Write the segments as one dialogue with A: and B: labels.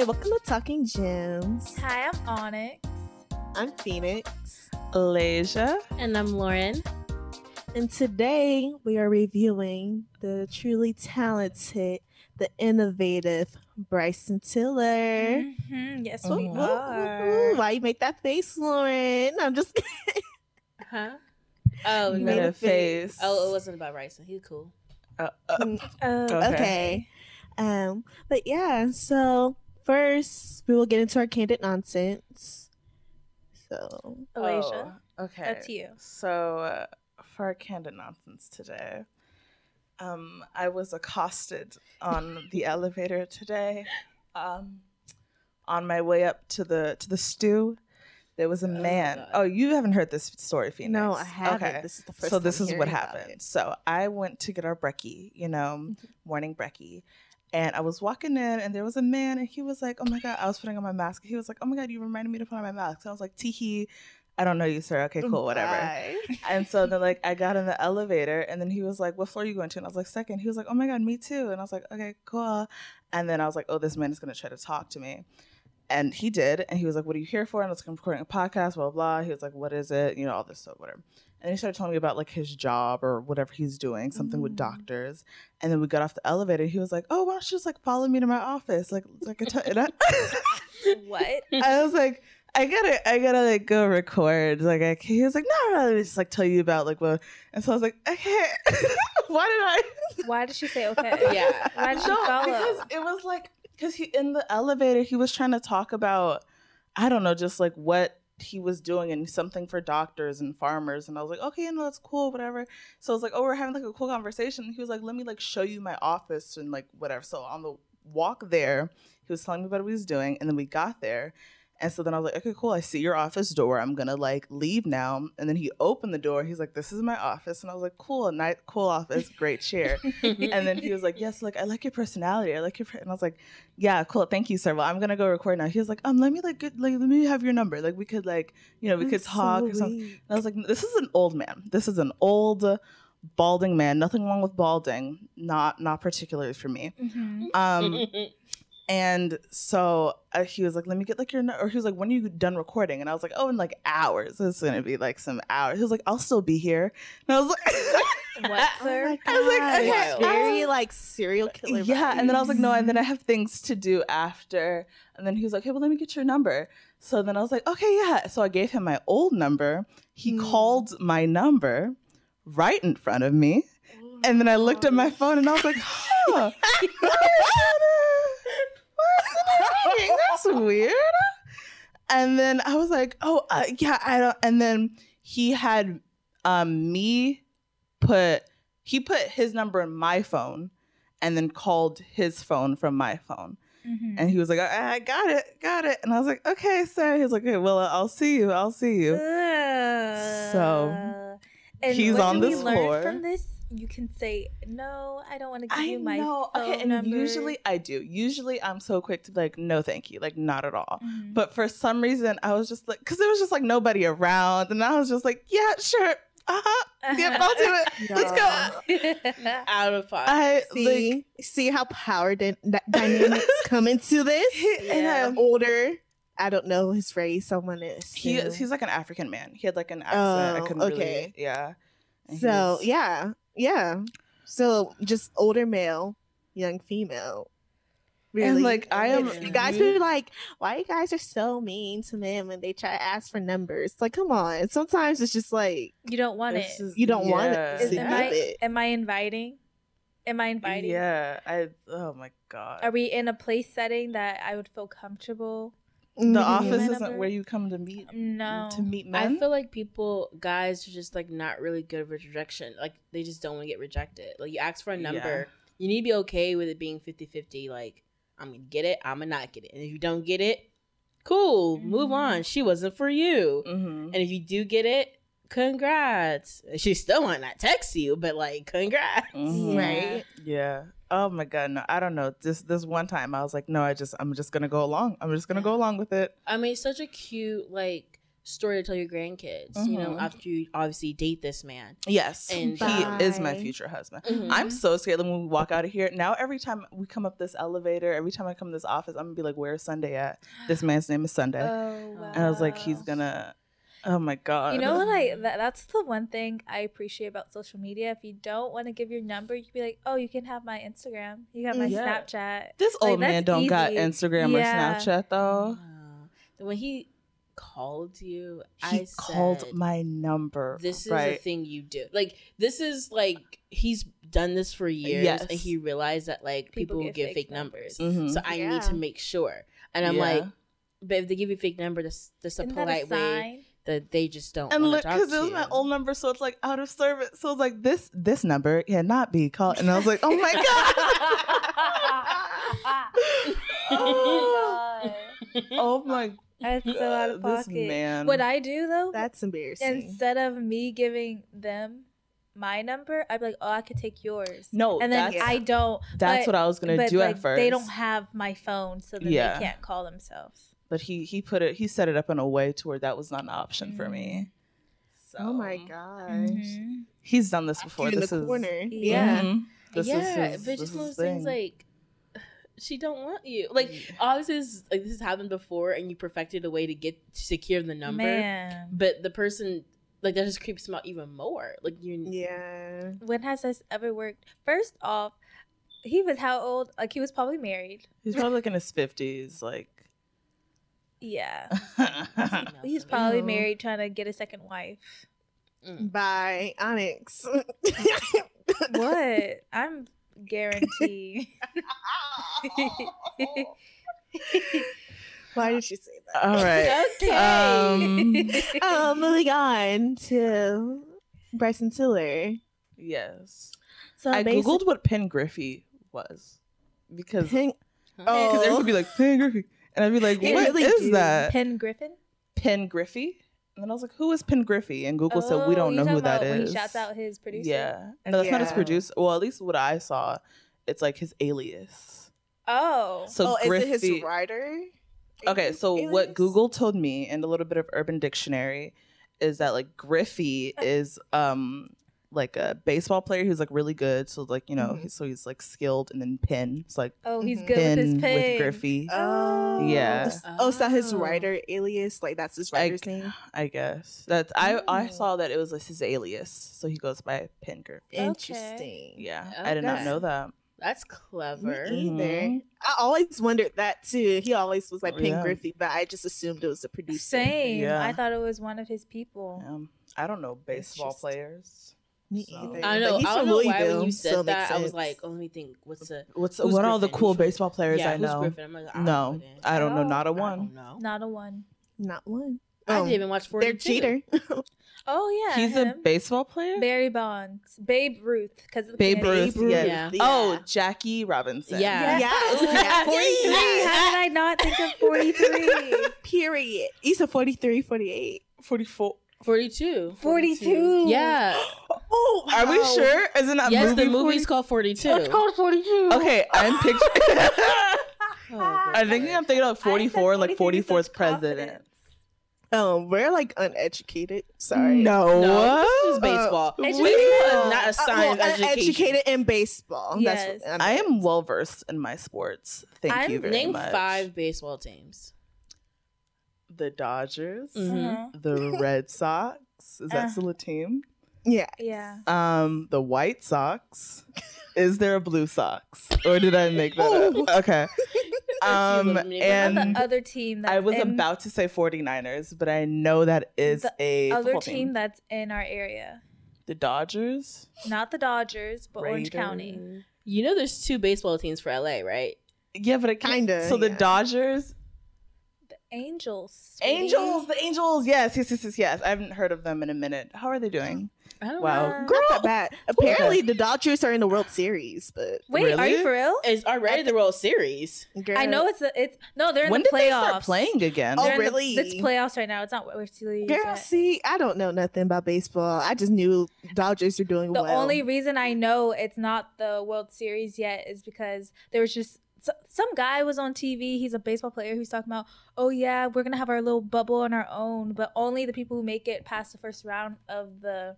A: Hi, welcome to Talking Gems.
B: Hi, I'm Onyx.
A: I'm Phoenix.
C: Alasia.
D: And I'm Lauren.
A: And today we are reviewing the truly talented, the innovative Bryson Tiller.
B: Mm-hmm. Yes,
A: Ooh,
B: we
A: ooh, ooh,
B: are.
A: ooh. Why you make that face, Lauren? I'm just kidding.
D: Huh? Oh,
A: You
D: no.
A: made a
C: face.
D: Oh, it wasn't about Bryson. He's cool.
C: Uh, uh,
B: Uh,
C: Okay.
A: okay. Um, but yeah, so first we will get into our candid nonsense. So
B: Alasia,
C: oh, okay.
B: that's you.
C: So, uh, for our candid nonsense today, um, I was accosted on the elevator today. Um, on my way up to the to the stew, there was a
D: Oh,
C: man.
D: God.
C: Oh, you haven't heard this story, Phoenix?
A: no, I haven't.
C: Okay.
A: This is the first.
C: so
A: time
C: this is what happened. So I went to get our brekkie, you know,
A: Mm-hmm.
C: morning brekkie, and I was walking in, and there was a man, and he was like, "Oh my god!" I was putting on my mask. He was like, "Oh my god, you reminded me to put on my mask." So I was like, "Teehee." I don't know you, sir. Okay, cool, whatever.
A: Bye.
C: And so then, like, I got in the elevator, and then he was like, "What floor are you going to?" And I was like, second. He was like, "Oh my god, me too." And I was like, "Okay, cool." And then I was like, "Oh, this man is gonna try to talk to me." And he did, and he was like, "What are you here for?" And I was like, "I'm recording a podcast." Blah blah. blah. He was like, "What is it?" You know, all this stuff, whatever. And he started telling me about like his job or whatever he's doing, something with
A: Mm.
C: doctors. And then we got off the elevator. He was like, "Oh, why don't you just like follow me to my office?" Like, like I tell- and I,
B: What?
C: I was like, I gotta, I gotta like go record. Like, I, he was like, no, no, let me just like tell you about like what. And so I was like, okay, why did I?
B: Why did she say okay?
D: Yeah.
B: Why did she
C: No,
B: follow?
C: because it was like, because he in the elevator, he was trying to talk about, I don't know, just like what he was doing and something for doctors and farmers. And I was like, okay, no, that's cool, whatever. So I was like, oh, we're having like a cool conversation. He was like, let me like show you my office and like whatever. So on the walk there, he was telling me about what he was doing. And then we got there. And so then I was like, okay, cool. I see your office door. I'm gonna like leave now. And then he opened the door. He's like, this is my office. And I was like, cool, nice, cool office, great chair. and then he was like, yes, like I like your personality. I like your. And I was like, yeah, cool. Thank you, sir. Well, I'm gonna go record now. He was like, um, let me like get like let me have your number. Like we could like you know we could talk
A: so
C: or something.
A: weird.
C: And I was like, this is an old man. This is an old balding man. Nothing wrong with balding. Not not particularly for me.
B: Mhm.
C: Um, and so uh, he was like, "Let me get like your," nu-" or he was like, "When are you done recording?" And I was like, "Oh, in like hours. It's gonna be like some hours." He was like, "I'll still be here." And I was like,
B: What,
A: Oh
B: sir?
A: my
C: I was like, okay,
A: very
C: uh,
A: like serial killer.
C: yeah. And then I was like, "No," and then. I have things to do after. And then he was like, "Okay, well, let me get your number." So then I was like, "Okay, yeah." So I gave him my old number. He
A: Hmm.
C: called my number right in front of me. And then I looked at my phone and I was like, huh. Why isn't it ringing? That's weird. And then I was like, oh, uh, yeah, I don't. And then he had um, me put, he put his number in my phone and then called his phone from my phone.
B: Mhm.
C: And he was like, I, I got it, got it. And I was like, okay, sir. He was like, okay, well, I'll see you. I'll see you. So,
B: Uh, and
C: he's on this floor.
B: From this, you can say no. I don't want to give
C: I
B: you my
C: know.
B: phone
C: Okay, and
B: number.
C: usually I do. Usually I'm so quick to be like, no, thank you, like not at all.
B: Mhm.
C: But for some reason, I was just like, because there was just like nobody around, and I was just like, yeah, sure, uh huh, yep, I'll do it. Let's go.
D: Out of pocket.
C: I
A: see,
C: like,
A: see how power dy- dy- dynamics come into this.
C: and
D: Yeah.
C: um,
A: Older, I don't know his race. Someone is.
C: he
A: so-
C: he's like an African man. He had like an accent. I
A: Oh,
C: couldn't
A: okay.
C: really, yeah. And
A: So
C: was-
A: yeah, yeah. So just older male, young female.
C: And, like, I am-
A: You guys would be like, why you guys are so mean to men when they try to ask for numbers? Like, come on. Sometimes it's just like
B: you don't want
C: This
B: it.
C: is-
A: you don't want
C: yeah.
A: it.
B: Is,
A: to
B: am, I,
A: it.
B: am I inviting? Am I inviting?
C: Yeah, I. Oh my god.
B: Are we in a place setting that I would feel comfortable?
C: The office isn't
B: number?
C: where you come to meet
B: No.
C: to meet men.
D: I feel like people, guys, are just like not really good with rejection. Like they just don't want to get rejected. Like you ask for a number, you need to be okay with it being 50 50. Like, I'm going to get it, I'm going to not get it. And if you don't get it, cool, move
B: Mhm.
D: on. She wasn't for you.
C: mm-hmm.
D: And if you do get it, congrats. She still might not text you, but like, congrats.
C: Mhm.
A: Right.
C: Yeah. Oh my god, no, I don't know. This this one time I was like, no, I just I'm just gonna go along. I'm just gonna go along with it.
D: I mean, such a cute like story to tell your grandkids. You know,
C: Mhm.
D: after you obviously date this man.
C: Yes,
D: And-
C: he is my future husband.
D: Mhm.
C: I'm so scared that when we walk out of here. Now, every time we come up this elevator, every time I come to this office, I'm gonna be like, "Where's Sunday at?" This man's name is Sunday,
B: Oh, wow.
C: and I was like, "He's gonna." Oh my god!
B: You know what I that, that's the one thing I appreciate about social media. If you don't want to give your number, you can be like, "Oh, you can have my Instagram. You got my
C: Yeah.
B: Snapchat."
C: This
B: Like,
C: old man don't got. Instagram
B: Yeah.
C: or Snapchat though.
D: Wow. So when he called you,
C: He
D: I
C: called
D: said,
C: my number.
D: This is
C: right.
D: a thing you do. Like this is like he's done this for years,
C: Yes.
D: and he realized that like people,
B: People
D: will give
B: fake
D: fake numbers.
C: numbers. Mhm.
D: So I need to make sure. And I'm
C: Yeah.
D: like, but if they give you a fake number, that's that's a
B: Isn't that a
D: polite way
B: sign?
D: That they just don't.
C: And look, because
D: to
C: it was my old number, so it's like out of service. So it's like this this number cannot be called, and I was like, oh my god,
B: oh
C: oh my
B: my god, that's so out of
C: God, this man.
B: What I do though,
A: That's embarrassing.
B: instead of me giving them my number, I'd be like, "Oh, I could take yours."
C: no,
B: and then I don't.
C: that's
B: but-
C: what I was gonna
B: but,
C: do
B: like,
C: at first.
B: They don't have my phone, so then
C: Yeah.
B: they can't call themselves.
C: But he he put it he set it up in a way to where that was not an option for me. So,
A: oh my gosh.
B: Mhm.
C: he's done this before.
A: In
C: this
A: the
C: is
A: corner.
B: Yeah.
C: This is
D: yeah,
C: his-
D: but
C: this
D: just
C: is
D: those things like she don't want you. Like obviously, this, is like this has happened before, and you perfected a way to get to secure the number.
B: Man,
D: But the person like that just creeps him out even more. Like you,
A: Yeah.
B: when has this ever worked? First off, he was how old? Like he was probably married.
C: he's probably like in his fifties, like.
B: Yeah,
D: No,
B: he's
D: for me.
B: probably married, trying to get a second wife.
D: Mm.
A: By Onyx.
B: What? I'm guaranteed.
A: Why did she say that?
C: All right.
B: okay.
C: Um,
A: um, moving on to Bryson Tiller.
C: yes.
A: So
C: I
A: basi-
C: googled what Pen Griffey was because
A: Pink-
D: Huh?
A: Oh.
C: because everyone would be like Pen Griffey, and I'd be like,
A: They
C: "What is
A: really do.
C: that?"
B: Pen Griffin.
C: Pen Griffey, and then I was like, "Who is Pen Griffey?" And Google said, "We
B: Oh,
C: don't know who
B: that is.
C: that
B: about when
C: is."
B: He shouts out his producer.
C: Yeah, no, that's not his producer. Well, at least what I saw, it's like his alias.
B: Oh.
C: So
A: oh,
C: Griffey.
A: is it his writer?
C: Okay, so what Google told me and a little bit of Urban Dictionary is that like Griffey is um like a baseball player who's like really good. So like you know,
A: Mhm.
C: so he's like skilled, and then Pen. It's like
B: oh, he's
A: Mhm.
B: good with
C: Pen
B: his
C: with. Griffey.
A: Oh,
C: Yeah.
A: Oh, is that his
D: Oh.
A: writer alias? Like that's his
C: I,
A: writer's name.
C: I guess that's I I
A: Oh.
C: saw that it was like his alias, so he goes by Pen Griffey.
A: Interesting.
C: Yeah, I did not know that.
D: That's
A: Me
D: clever.
A: either.
C: Mhm.
A: I always wondered that too. He always was like Pen
C: Yeah.
A: Griffey, but I just assumed it was a producer.
B: Same.
C: Yeah.
B: I thought it was one of his people.
C: Um, I don't know baseball players.
A: Me
C: So-
A: either.
D: I know. I don't know why when you said
A: it makes
D: that, I was like, oh, let me think. What's the
C: What's
D: Who's
C: what are all the cool
D: Who's
C: baseball players
D: yeah,
C: I know?
D: Griffin? I'm like, I
C: No. I don't know. Not a one.
D: don't
B: a one.
A: not one.
D: I
A: Oh,
D: didn't even watch
A: They're
D: 42.
A: cheater.
B: Oh yeah,
C: He's a baseball player.
B: Barry Bonds, Babe Ruth, because of the
C: Babe
B: Canadians.
C: Ruth, yeah.
D: Yeah.
C: Oh, Jackie Robinson.
D: Yeah.
A: Yes.
B: Yeah. 43. How did I not think of 43?
A: Period. He's a 43, 48.
C: 44.
D: 42.
B: 42.
D: Yeah.
A: Oh,
C: Are we sure? Isn't that
D: yes,
C: movie
D: the movie's
C: 40?
D: called 42.
B: It's called 42.
C: Okay, I'm picturing.
D: Oh,
C: I'm thinking I'm thinking of 44, like 44's president.
A: Um, we're like uneducated. Sorry.
C: No.
D: No, this is baseball.
B: It's
C: We-
D: baseball is not a
A: Uh,
D: sign
A: well,
D: education.
A: uneducated in baseball.
B: Yes.
A: That's what,
C: I am well versed in my sports. Thank
B: I'm-
C: you very much.
D: Name five baseball teams.
C: The Dodgers,
D: Mhm.
B: Uh-huh.
C: the Red Sox. Is that
B: Uh.
C: still a team?
A: Yeah.
B: Yeah.
C: Um, the White Sox. Is there a Blue Sox, or did I make that
A: Ooh.
C: up? Okay. Um, and
B: And the other team that's
C: I was
B: in,
C: about to say 49ers, but I know that is
B: The
C: a
B: other
C: football
B: team that's in our area.
C: The Dodgers,
B: Not the Dodgers, but Orange County.
D: You know there's two baseball teams for LA, right?
C: Yeah, but it.
A: Kinda,
C: So the. Dodgers,
B: The Angels. sweetie.
C: Angels, the Angels. Yes, yes, yes, yes, yes. I haven't heard of them in a minute. How are they doing?
D: I don't
C: Wow.
D: know.
A: Not that bad. Apparently, the Dodgers are in the World Series, but
B: Wait, are
C: Really?
B: you for real?
D: It's already the World Series.
A: girl,
B: I know it's a, it's no, they're in
C: when
B: the
C: did they start playing again?
A: Oh,
B: They're in the-
A: really?
B: it's playoffs right now. It's not World Series.
A: Girl,
B: yet.
A: see, I don't know nothing about baseball. I just knew Dodgers are doing
B: The
A: well.
B: only reason I know it's not the World Series yet is because there was just so, some guy was on TV. He's a baseball player who's talking about, oh yeah, we're gonna have our little bubble on our own, but only the people who make it past the first round of the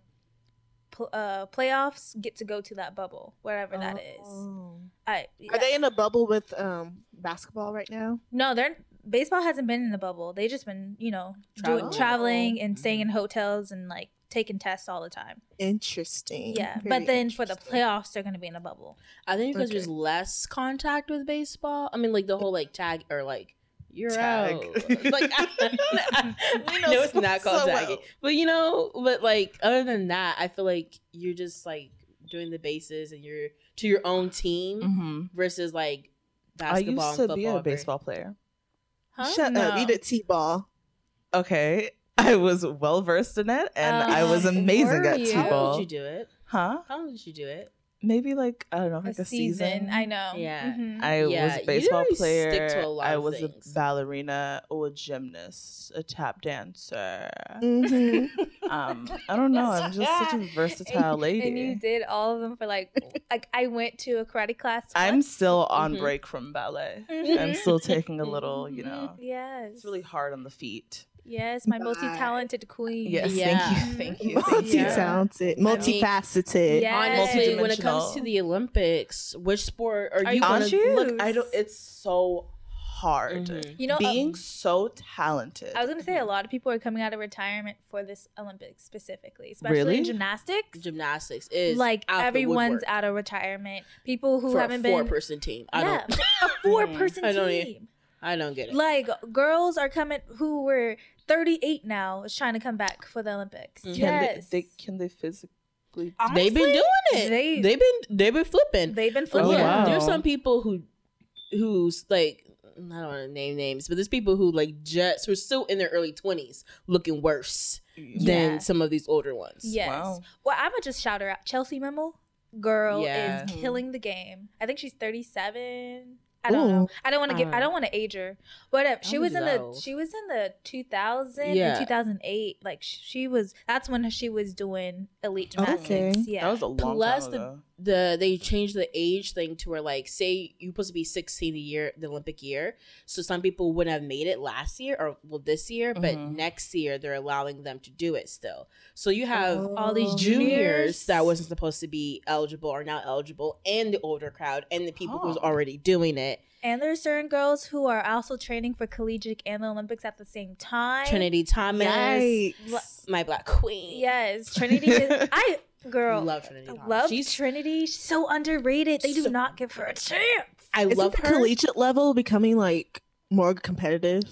B: pl- uh, playoffs get to go to that bubble, wherever that is.
A: Oh.
B: I,
A: Are they in a bubble with um basketball right now?
B: No, they're baseball hasn't been in the bubble. They just been you know
D: Traveling.
B: doing traveling and staying in hotels and like taking tests all the time.
A: Interesting.
B: Yeah,
A: Very
B: but then for the playoffs, they're gonna be in a bubble.
D: I think because there's less contact with baseball. I mean, like the whole like tag or like you're
C: Tag.
D: out. like I,
C: We
D: know,
C: know
D: it's not
C: so
D: called
C: well.
D: but you know, but like other than that, I feel like you're just like doing the bases and you're to your own team
C: hmm
D: versus like basketball.
C: I
D: basketball.
C: used to
D: and
C: be a baseball player.
D: Huh?
A: Shut up. You
B: No.
A: did T-ball.
C: Okay. I was well versed in it and I was amazing
B: were
C: at
B: you?
D: How
C: T-ball.
D: did you do it?
C: Huh?
D: How long did you do it?
C: Maybe like I don't know, like a,
B: a season, I know.
D: Yeah.
B: Mhm.
C: I
D: Yeah,
C: was a baseball
D: didn't really
C: player.
D: stick to a lot
C: I
D: of
C: was
D: things.
C: a ballerina, or a gymnast, a tap dancer.
A: hmm
C: Um, I don't know. I'm just such a versatile lady.
B: And you did all of them for like, like I went to a karate class.
C: I'm still on
D: Mhm.
C: break from ballet.
B: Mhm.
C: I'm still taking a little, you know.
B: Yes.
C: It's really hard on the feet.
B: Yes, my multi-talented queen.
C: Yes,
D: Yeah.
C: thank you, thank you.
A: Multi-talented, multifaceted.
B: Yeah.
D: Honestly, when it comes to the Olympics, which sport are,
B: Are
D: you
B: you
D: gonna
B: gonna
C: Honestly,
B: choose?
C: look, I don't. It's so hard.
D: Mhm.
B: You know,
C: Being so talented.
B: I was gonna say a lot of people are coming out of retirement for this Olympics specifically, especially
C: Really?
B: in gymnastics.
D: Gymnastics is
B: like
D: out
B: everyone's
D: woodwork
B: out of retirement. People who
D: for
B: haven't
D: a
B: been
D: four-person team. I
B: yeah,
D: don't.
B: a four-person
D: I don't e-
B: team.
D: I don't get it.
B: Like girls are coming who were 38 now is trying to come back for the Olympics.
D: Mhm.
C: can
B: Yes,
C: they, they can they physically?
D: they've been doing it.
B: they-
D: They, have been they've been flipping.
B: they've been
C: Oh,
B: flipping.
C: wow.
D: There's some people who who's like I don't want to name names, but there's people who like just who are still in their early 20s looking worse than some of these older ones.
B: Yes.
C: Wow.
B: Well, I'm gonna just shout her out. Chellsie Memmel, girl,
D: Yeah.
B: is killing the game. I think she's 37. I don't know. I don't want to
D: I
B: get. I don't want to age her. Whatever. She was
D: was
B: in the. She was in the 2000
D: Yeah.
B: and 2008. Like she was. That's when she was doing elite gymnastics.
A: Okay.
B: gymnastics. Yeah.
C: That was a long
D: Plus
C: time
D: the
C: ago.
D: The they changed the age thing to where like say you're supposed to be 16 a year the Olympic year, so some people wouldn't have made it last year or well this year, but
C: Mhm.
D: next year they're allowing them to do it still. So you have
B: all these
A: Oh.
D: juniors
B: juniors.
D: that wasn't supposed to be eligible are now eligible, and the older crowd and the people who's already doing it.
B: and there's certain girls who are also training for collegiate and the Olympics at the same time.
D: Trinity Thomas,
A: Yikes.
D: my black queen.
B: Yes, Trinity. is, I girl
D: love Trinity Thomas.
B: love
D: She's
B: Trinity. She's so underrated. They do
D: So
B: not give her a chance.
D: I
A: Isn't
D: love
A: the
D: her.
A: collegiate level becoming like more competitive?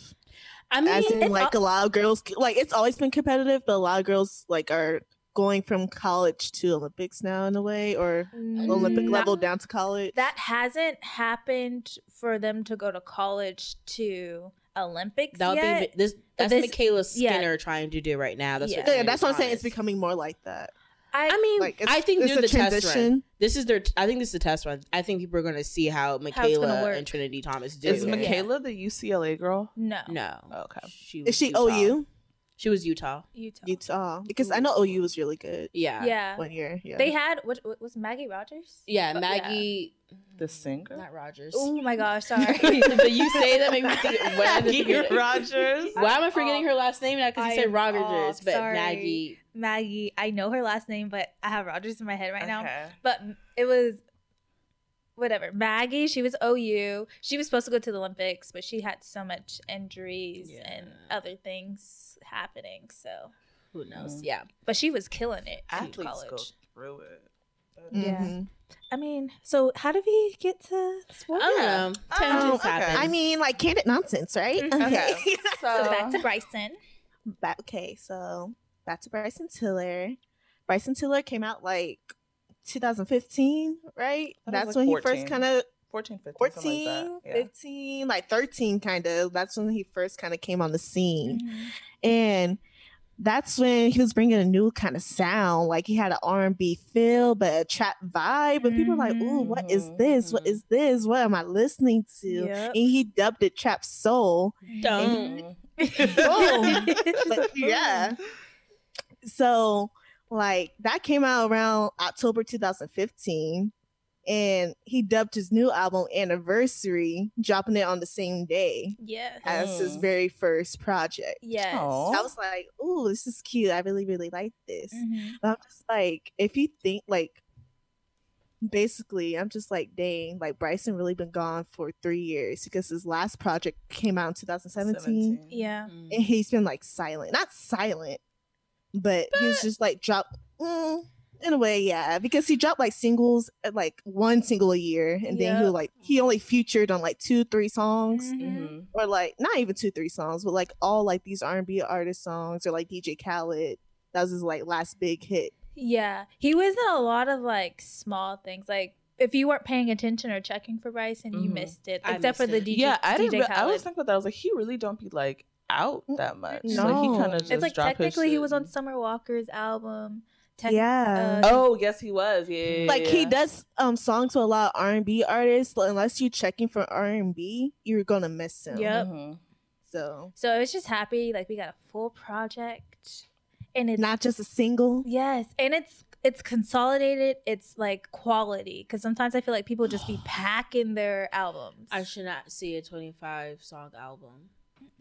D: I mean,
A: As in,
B: it's
A: like a lot of girls, like it's always been competitive, but a lot of girls like are going from college to Olympics now in a way, or Olympic
B: Not-
A: level down to college.
B: That hasn't happened for them to go to college to Olympics
D: that would
B: yet.
D: be this. That's
B: this-
D: MyKayla
B: yeah.
D: Skinner trying to do right now. That's
B: Yeah.
D: what
A: yeah, that's what I'm saying. It's becoming more like that.
B: I,
D: I mean,
A: Like
D: I think
A: it's
D: they're
A: a
D: the test run.
A: transition.
D: This is their. I think this is the test run. I think people are going to see how MyKayla
B: work.
D: and Trinity Thomas do.
C: Is
D: it.
B: Yeah.
C: MyKayla the UCLA girl?
B: no,
D: No.
C: Oh, okay.
D: She
A: Is
D: was
A: she
D: Utah.
A: OU?
D: She was Utah.
B: Utah.
A: Utah, because I know OU was really good
D: Yeah.
B: Yeah,
A: one year. Yeah,
B: they had what, what was Maggie Rogers?
D: Yeah. Maggie.
C: The singer?
D: Not Rogers.
B: Oh my gosh, sorry.
D: but you say that make me think. When I just
C: Maggie Rogers.
D: Why am I forgetting oh, her last name now? Because you
B: I
D: said Rogers,
B: off,
D: but
B: sorry.
D: Maggie.
B: Maggie. I know her last name, but I have Rogers in my head right now. But it was whatever. Maggie, she was OU. She was supposed to go to the Olympics, but she had so much injuries and other things happening. So,
D: Who knows?
C: Mhm.
D: Yeah.
B: but she was killing it in
C: Athletes
B: college.
C: go through it.
B: Yeah.
A: Mhm.
B: I mean, so how did we get to sports?
D: I don't
C: Oh, okay.
A: I mean, like candid nonsense, right?
B: Mhm.
C: Okay.
B: So back to Bryson.
A: back okay so back to bryson tiller bryson tiller came out like 2015 right
C: was,
A: that's
C: like,
A: when
C: 14.
A: he first kind of
C: 14, 15,
A: 14
C: like. Yeah.
A: 15 like 13 kind of that's when he first kind of came on the scene
B: Mhm.
A: and that's when he was bringing a new kind of sound like he had an r&b feel but a trap vibe and people were like ooh what is
C: Mhm,
A: this what
C: mhm.
A: this what am i listening to
B: Yep.
A: and he dubbed it trap soul
D: Don't.
A: Boom. But, yeah. So like that came out around October 2015. and he dubbed his new album Anniversary, dropping it on the same day
B: Yes.
A: as his
C: Mm.
A: very first project.
B: Yes.
C: Aw.
A: I was like, "Ooh, this is cute. I really, really like this."
B: Mhm.
A: But I'm just like, if you think like, basically, I'm just like, dang, like Bryson really been gone for three years because his last project came out in 2017,
B: Yeah.
D: Mm.
A: and he's been like silent, not silent, but, he's just like dropped. Mm, in a way, yeah, because he dropped like singles, uh, like one single a year, and then he
B: Yep.
A: like he only featured on like two, three songs
B: Mhm.
C: Mm-hmm.
A: or like not even two three songs but like all like these r&b artist songs or like dj khaled that was his like last big hit
B: Yeah. He was in a lot of like small things. Like if you weren't paying attention or checking for Bryson, you
C: Mhm.
B: missed it.
D: I
B: Except for the
D: it.
B: DJ.
C: Yeah, I didn't.
B: DJ
C: re- I
B: Khaled.
C: was thinking about that. I was like, he really don't be like out that much.
A: No.
C: Like, he kind of just
B: it's like
C: drop his
B: technically he was on Summer Walker's album. Tec-
A: yeah
B: uh,
C: Oh yes, he was. Yeah, yeah,
A: like he does um songs with a lot of r&b artists but unless you're checking for r&b you're gonna miss him
B: Yep.
C: Mhm.
A: so
B: So I was just happy like we got a full project, and it's
A: not just a single
B: yes, and it's it's consolidated. It's like quality because sometimes I feel like people just be packing their albums.
D: I should not see a 25 song album.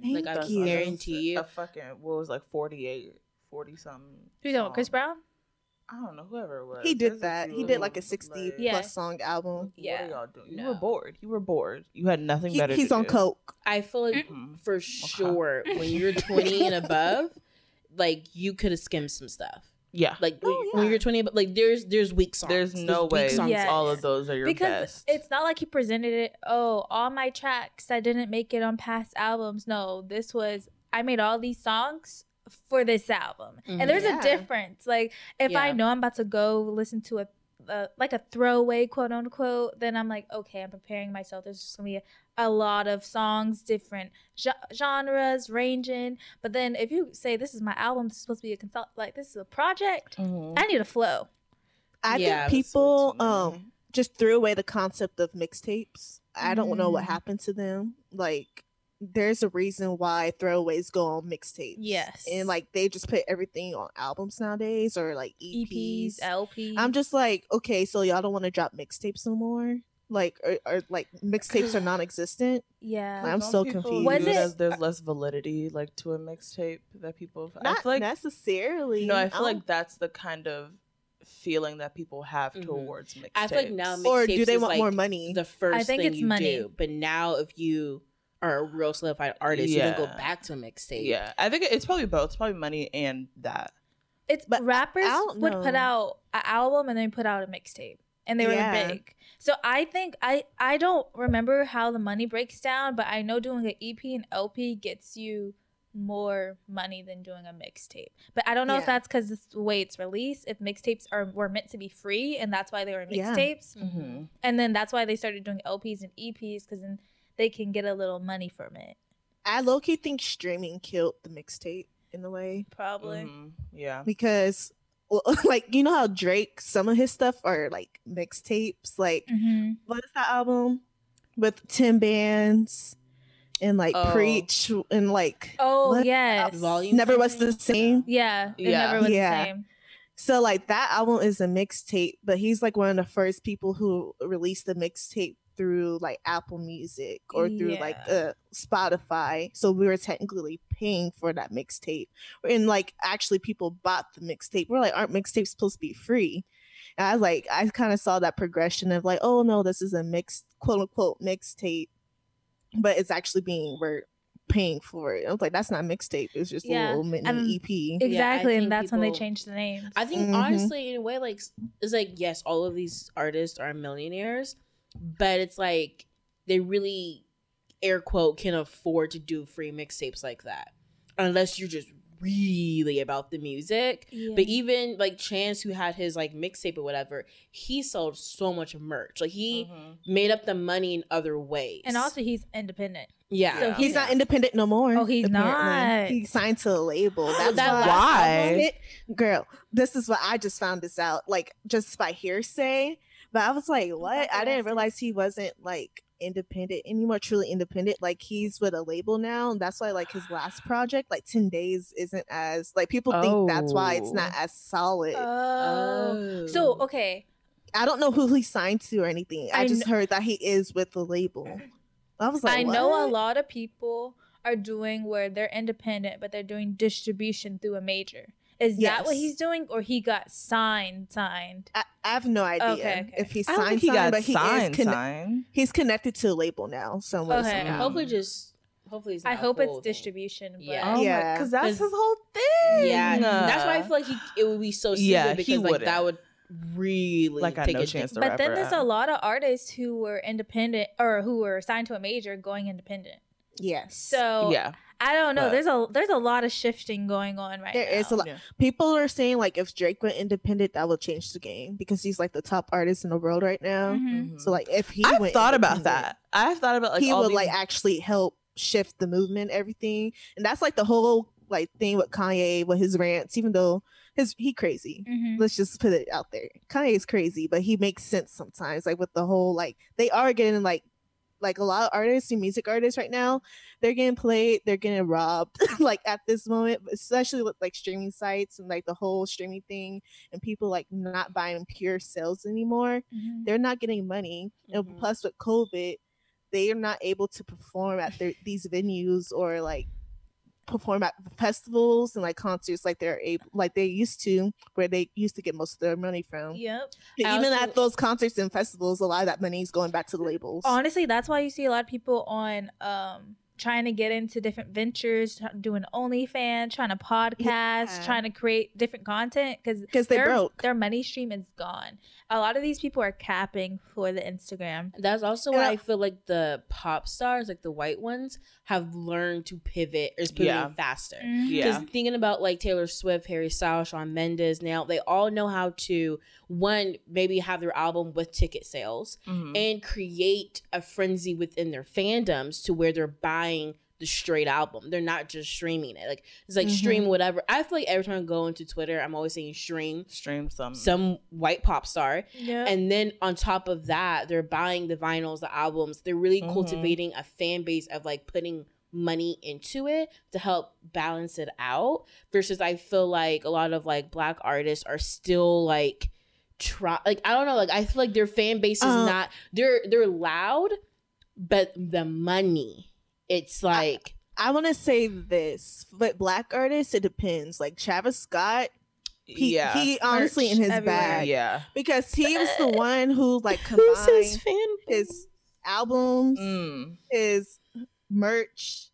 A: Thank
D: Like, I
C: That's
A: you.
D: guarantee you.
C: a fucking what was like 48, 40 something.
B: Who's that? Chris. Brown?
C: I don't know whoever it was.
A: he did
C: a
A: that he did like a 60
C: like,
B: Yeah.
A: plus song album
C: What
B: Yeah.
C: are y'all doing? You
D: No.
C: were bored. You were bored. You had nothing
A: he,
C: better.
A: he's on
C: do.
A: coke
D: I feel like
C: Mhm.
D: for sure when you're 20 and above, like you could have skimmed some stuff.
C: Yeah.
D: Like
A: Oh,
D: when- when
A: yeah.
D: you're 20, and above, like there's there's weak songs.
C: There's no
D: weak
C: way.
B: Yes.
C: all of those are your
B: because
C: best.
B: it's not like he presented it. Oh, all my tracks that didn't make it on past albums. No, this was I made all these songs for this album,
D: Mhm.
B: and there's
A: Yeah.
B: a difference. Like if I know I'm about to go listen to a. Uh, like a throwaway quote unquote then i'm like okay i'm preparing myself there's just gonna be a, a lot of songs different ge- genres ranging but then if you say this is my album this is supposed to be a consult like this is a project
C: Mhm.
B: i need a flow
A: i
D: Yeah,
A: think
C: That's way too
A: people um just threw away the concept of mixtapes. I don't know what
B: Mm.
A: happened to them. Like, there's a reason why throwaways go on mixtapes.
B: Yes.
A: and like they just put everything on albums nowadays or like
B: eps
A: EPs.
B: lps
A: I'm just like, okay, so y'all don't want to drop mixtapes no more. Like, or, or like mixtapes are non-existent.
B: yeah
A: I'm
C: Some
A: so
C: people
A: confused.
B: Was it-
C: there's less validity like to a mixtape that people I
A: Not
C: feel like
A: necessarily.
C: no I feel
A: don't-
C: like that's the kind of feeling that people have
D: Mhm.
C: towards mixtapes.
D: I feel like now
A: or do they want
D: like,
A: more money?
D: the first
B: think
D: thing
B: it's
D: you
B: money.
D: do. But now if you are a real solidified artist, you then go back to a mixtape.
C: yeah, I think it's probably both. It's probably money and that.
B: It's
A: But
B: rappers would put out an album and then put out a mixtape, and they were
A: Yeah.
B: big. So I think I I don't remember how the money breaks down, but I know doing an EP and LP gets you more money than doing a mixtape. But I don't know if that's because the way it's released. If mixtapes are were meant to be free, and that's why they were
A: Yeah.
B: mixtapes,
C: Mm-hmm.
B: and then that's why they started doing LPs and EPs because then they can get a little money from it.
A: I low key think streaming killed the mixtape in a way
B: Probably.
C: Mm-hmm. Yeah.
A: because, well, like you know how Drake, some of his stuff are like mixtapes. Like
B: Mm-hmm.
A: what is that album with Ten Bands and like
C: Oh.
A: Preach and like
B: Oh
A: What?
B: yes.
D: Volume
A: Never was the same.
B: Yeah, it
C: Yeah.
B: never was
A: Yeah.
B: the same.
A: So like that album is a mixtape, but he's like one of the first people who released the mixtape through like Apple Music or through like uh, Spotify. So we were technically paying for that mixtape, and like actually people bought the mixtape. We're like, aren't mixtapes supposed to be free? And I was like, I kind of saw that progression of like, oh no, this is a mixed quote unquote mixtape, but it's actually being we're paying for it. I was like, that's not mixtape. It's just
B: Yeah,
A: a little mini
B: and-
A: EP.
B: Exactly,
D: think
B: and that's when they changed the name.
D: I think
A: Mhm.
D: honestly, in a way, like it's like yes, all of these artists are millionaires, but it's like they really air quote can afford to do free mixtapes like that, unless you're just really about the music. But even like Chance, who had his like mixtape or whatever, he sold so much merch. Like he
C: Mm-hmm.
D: made up the money in other ways,
B: and also he's independent.
D: yeah,
B: so
A: He's not independent no more.
B: Oh, he's not.
A: He signed to a label. That's
B: that
A: why.
C: Why?
A: Girl, this is what I just found this out, like just by hearsay. But I was like, what? I didn't realize he wasn't like independent anymore, truly independent. Like he's with a label now. And that's why like his last project, like 10 Days, isn't as like people think that's why it's not
C: Oh.
A: as solid.
B: Oh. So oh. okay,
A: I don't know who he signed to or anything. I,
B: I
A: just
B: kn-
A: heard that he is with the label. I was like,
B: I know a lot of people are doing where they're independent, but they're doing distribution through a major. Is that what he's doing, or he got signed? Signed.
A: I, I have no idea
B: Okay, okay.
A: if he's
C: I
A: signed,
C: don't think he
A: signed,
C: got
A: but he
C: signed.
A: is conne-
C: signed.
A: he's connected to a label now somewhere.
B: Okay.
A: somehow.
D: Hopefully, just hopefully. It's
B: I
D: not a
B: hope it's
D: thing.
B: distribution. But
D: Yeah.
C: Oh
A: Yeah.
C: because that's
D: 'Cause-
C: his whole thing.
D: Yeah, that's why I feel like he, it would be so stupid
C: Yeah, he
D: because like that
C: wouldn't.
D: would really
C: Like, I
D: take
C: know
D: a
C: Chance
D: dip.
B: but then
C: Rapper
B: there's a lot of artists who were independent or who were signed to a major going independent.
A: yes.
B: So
C: yeah.
B: I don't know.
C: But-
B: there's a there's a lot of shifting going on right
A: There
B: now.
A: is a lot.
C: Yeah.
A: People are saying like if Drake went independent, that would change the game because he's like the top artist in the world right now.
B: Mhm.
A: So like if he,
C: I've
A: went
C: thought about that. I've thought about like
A: he
C: all
A: would
C: these-
A: like actually help shift the movement, everything, and that's like the whole like thing with Kanye with his rants. Even though his he crazy,
B: Mhm.
A: let's just put it out there. Kanye's crazy, but he makes sense sometimes. Like with the whole like they are getting like like a lot of artists and music artists right now, they're getting played, they're getting robbed like at this moment, especially with like streaming sites and like the whole streaming thing and people like not buying pure sales anymore.
B: Mhm.
A: They're not getting money.
D: Mhm.
A: And plus with COVID, they are not able to perform at their, these venues or like perform at festivals and like concerts like they're able like they used to where they used to get most of their money from
B: Yep.
A: even
D: also-
A: at those concerts and festivals a lot of that money is going back to the labels
B: Honestly, that's why you see a lot of people on um trying to get into different ventures, t- doing OnlyFans, trying to podcast,
A: Yeah.
B: trying to create different content because
A: because they
B: their,
A: broke
B: their money stream is gone. A lot of these people are capping for the Instagram.
D: That's also
A: And
D: why
A: I-
D: I feel like the pop stars, like the white ones, have learned to pivot or is pivoting
C: Yeah.
D: faster.
B: Mhm.
C: Yeah.
D: Because thinking about like Taylor Swift, Harry Styles, Shawn Mendes, now they all know how to one maybe have their album with ticket sales
C: Mhm.
D: and create a frenzy within their fandoms to where they're buying the straight album. They're not just streaming it. Like it's like
A: Mhm.
D: stream whatever. I feel like every time I go into Twitter, I'm always saying stream
C: stream some.
D: some white pop star.
B: Yeah.
D: And then on top of that, they're buying the vinyls, the albums. They're really
C: Mhm.
D: cultivating a fan base of like putting money into it to help balance it out. Versus I feel like a lot of like black artists are still like try like I don't know, like I feel like their fan base is
A: Uh,
D: not they're they're loud, but the money, it's like
A: i want to say this but black artists it depends like travis scott he,
C: yeah.
A: he honestly in his
B: everywhere.
A: bag
C: yeah.
A: because he was the one who like combined
D: his fan
A: his albums
C: Mm.
A: his merch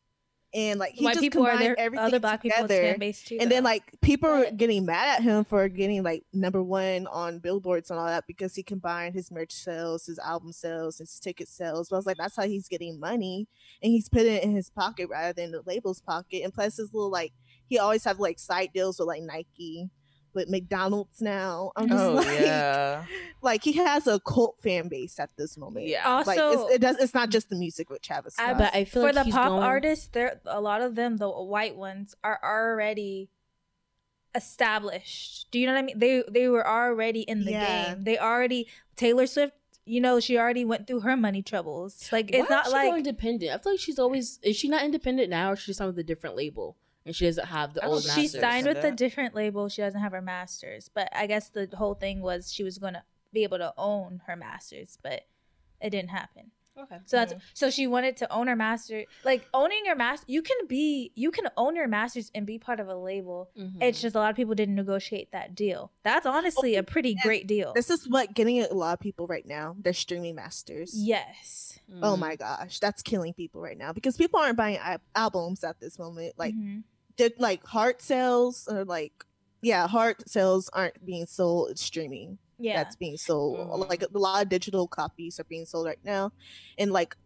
A: and like he
B: White
A: just
B: people are
A: combined everything
B: other black people's
A: together.
B: fan base too.
A: and then like people were
D: But-
A: getting mad at him for getting like number one on billboards and all that because he combined his merch sales his album sales his ticket sales but i was like that's how he's getting money and he's putting it in his pocket rather than the label's pocket and plus his little like he always have like side deals with like nike with mcdonald's now i'm just
C: Oh
A: like
C: yeah.
A: like he has a cult fan base at this moment
C: Yeah.
A: like
B: also
A: it's, it does it's not just the music with travis
B: I-
D: but I feel
B: for
D: like
B: the pop
D: going-
B: artists, there a lot of them, the white ones, are already established. Do you know what I mean? They they were already in the
A: Yeah.
B: game. They already Taylor Swift. You know, she already went through her money troubles. Like it's
D: Why
B: not
D: is she
B: like
D: independent. I feel like she's always is she not independent now, or she's on with a different label and she doesn't have the old
B: she
C: Masters.
D: masters.
B: signed with a different label. She doesn't have her masters, but I guess the whole thing was she was gonna be able to own her masters, but it didn't happen.
D: Okay.
B: So that's so she wanted to own her master. Like owning your master, you can be you can own your masters and be part of a label.
D: Mm-hmm.
B: It's just a lot of people didn't negotiate that deal. That's honestly a pretty
A: and
B: great deal.
A: This is what getting a lot of people right now. They're streaming masters.
B: Yes.
D: Mm-hmm.
A: Oh my gosh, that's killing people right now because people aren't buying al- albums at this moment. Like,
B: Mhm.
A: Did like heart sales or like, yeah, heart sales aren't being sold. It's streaming
B: yeah.
A: that's being sold.
D: Mhm.
A: Like a lot of digital copies are being sold right now, and like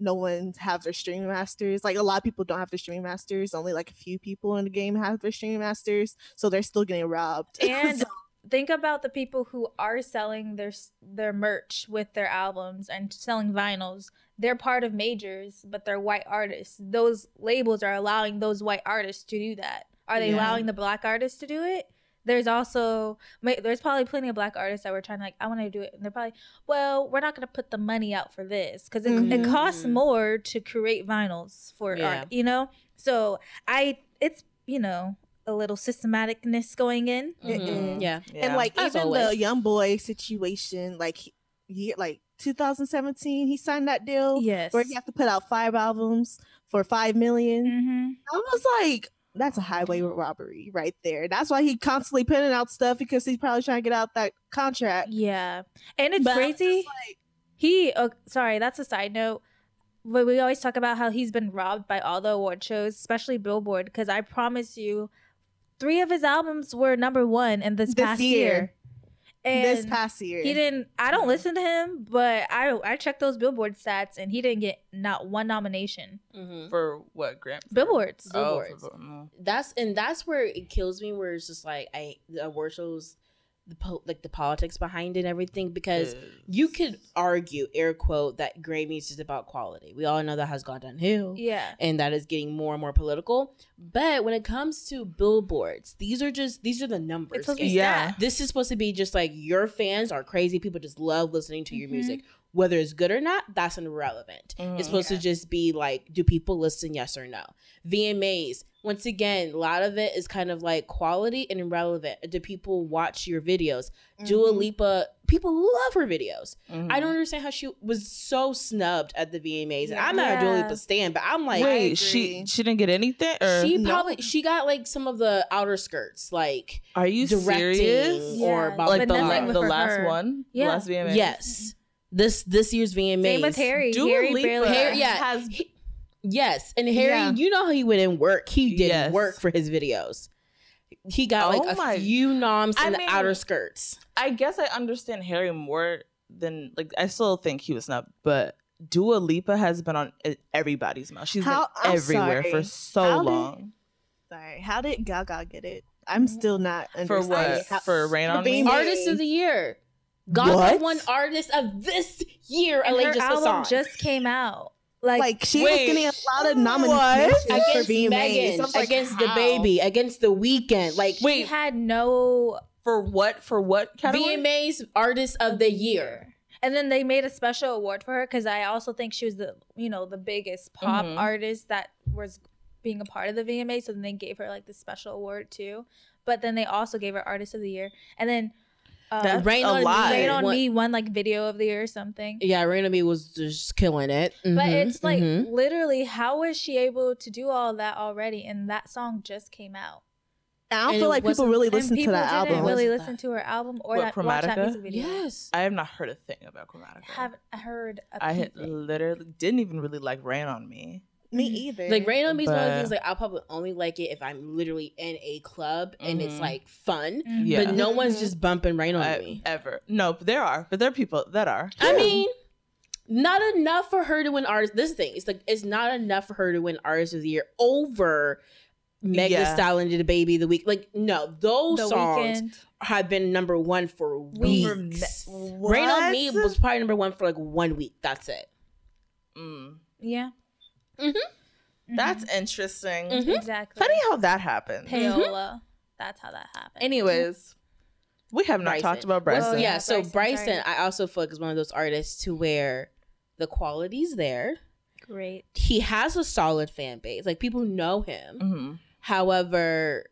A: no one have their stream masters. Like a lot of people don't have their stream masters. Only like a few people in the game have their stream masters, so they're still getting robbed.
B: And
A: So-
B: think about the people who are selling their their merch with their albums and selling vinyls. They're part of majors, but they're white artists. Those labels are allowing those white artists to do that. Are they
C: Yeah.
B: allowing the black artists to do it? There's also there's probably plenty of black artists that were trying to like I want to do it, and they're probably well we're not gonna put the money out for this because it, it
A: Mhm.
B: costs more to create vinyls for
D: Yeah.
B: art, you know. So I it's you know a little systematicness going in.
D: Mhm.
A: Mm-mm.
D: Yeah.
A: And like
D: As
A: even the YoungBoy situation, like he, he like 2017, he signed that deal
B: Yes.
A: where you have to put out five albums for five million.
B: hmm
A: I was like, that's a highway robbery right there. That's why he constantly putting out stuff because he's probably trying to get out that contract.
B: Yeah, and it's
A: But
B: crazy.
A: like,
B: He, oh, sorry, that's a side note. But we always talk about how he's been robbed by all the award shows, especially Billboard. Because I promise you, three of his albums were number one in this,
A: This
B: past
A: year.
B: year. And
A: this past year.
B: he didn't. I don't listen to him, but I I checked those Billboard stats, and he didn't get not one nomination.
D: Mhm.
C: For what grant? for-
B: Billboards.
C: Oh,
D: Billboards.
C: for- mm.
D: that's and that's where it kills me where it's just like i the award shows the po- like the politics behind it and everything because you could argue air quote that grammys is about quality we all know that has gone downhill
B: Yeah.
D: and that is getting more and more political but when it comes to billboards these are just these are the numbers
B: It's supposed to be.
C: Yeah.
B: stats.
D: this is supposed to be just like your fans are crazy people just love listening to your
B: Mhm.
D: music whether it's good or not that's irrelevant
C: Mhm.
D: it's supposed
A: Yeah.
D: to just be like do people listen yes or no vmas once again a lot of it is kind of like quality and irrelevant do people watch your videos Dua
A: Mhm.
D: Lipa, people love her videos.
C: Mhm.
D: I don't understand how she was so snubbed at the VMAs. And I'm
B: Yeah.
D: not a Dua Lipa stan, but I'm like,
C: Wait, she she didn't get anything, or
D: she
A: No.
D: probably she got like some of the outer skirts, like
C: are you
D: directing
C: serious?
D: or
B: Yeah,
C: like
B: but
C: the,
D: blah,
B: nothing
C: la-
B: with
C: the last
B: her.
C: one,
B: Yeah.
C: the last VMA.
D: yes, this this year's VMAs.
B: Same with Harry.
C: Dua
B: Harry
C: Lipa
B: barely.
D: Harry- yeah.
C: has
D: yes, and Harry,
A: Yeah.
D: you know how he went in work. He did
C: Yes.
D: work for his videos. He got
C: Oh
D: like a
C: my-
D: few noms
C: I
D: in the
C: mean-
D: outer skirts.
C: I guess I understand Harry more than like I still think he was snubbed, but Dua Lipa has been on everybody's mouth. She's
A: How-
C: been
A: I'm
C: everywhere
A: sorry.
C: for so
A: How did-
C: long.
A: Sorry, how did Gaga get it? I'm still not
C: For what?
A: how-
C: For Rain
A: For
C: on
A: being
C: Me?
D: Artist of the year. Gaga
C: What?
D: won Artist of this year.
B: And
D: like
B: her
D: just
B: album
D: song.
B: just came out. Like,
A: like she
C: Wait,
A: was getting a lot of
C: what?
A: nominations for being
D: Megan,
A: I was like,
D: against DaBaby, against the Weeknd. Like
B: she
C: Wait,
B: had no
C: for what? For what category?
D: VMAs Artist of the Year.
B: And then they made a special award for her because I also think she was the you know the biggest pop
C: Mhm.
B: artist that was being a part of the VMA. So then they gave her like the special award too. But then they also gave her Artist of the Year. And then uh,
C: That's
D: Rain
C: a
D: on Me
C: lot.
B: Rain on
D: won-
B: Me won like Video of the Year or something.
D: Yeah, Rain on Me was just killing it.
B: But
D: Mhm,
B: it's like
D: mhm.
B: literally, how was she able to do all that already? And that song just came out.
A: I don't
D: And
A: feel like people really
B: and
A: listen to that
B: didn't
A: album.
B: really listen to her album or
C: What,
B: that, watch that music video.
D: yes.
C: I have not heard a thing about Chromatica.
B: I haven't heard a
C: I had literally didn't even really like Rain on Me.
A: Me either.
D: Like Rain on Me is one of the things like I'll probably only like it if I'm literally in a club and it's
C: Mhm.
D: like fun.
B: Mhm.
C: Yeah.
D: But no one's
A: Mhm.
D: just bumping Rain on
C: I-
D: Me.
C: ever. No, but there are. But there are people that are.
D: I mean, not enough for her to win artist. This thing, it's like it's not enough for her to win artist of the year over Meg
C: Yeah.
D: Thee Stallion did a baby the week. Like no, those
B: The
D: songs
B: Weeknd.
D: have been number one for weeks.
C: What?
D: Rain on Me was probably number one for like one week. That's it.
C: Mm,
B: Yeah.
D: Mhm.
B: Mhm.
C: that's interesting.
D: Mhm.
B: exactly.
C: Funny how that happened.
B: Payola. That's how that happened.
C: Anyways, we have not
D: Bryson.
C: talked about
D: Well,
C: Bryson.
D: yeah,
B: Yeah,
D: so
B: Bryson,
D: Bryson. I also feel like is one of those artists to where the quality's there.
B: great.
D: He has a solid fan base. Like people know him.
C: hmm
D: However,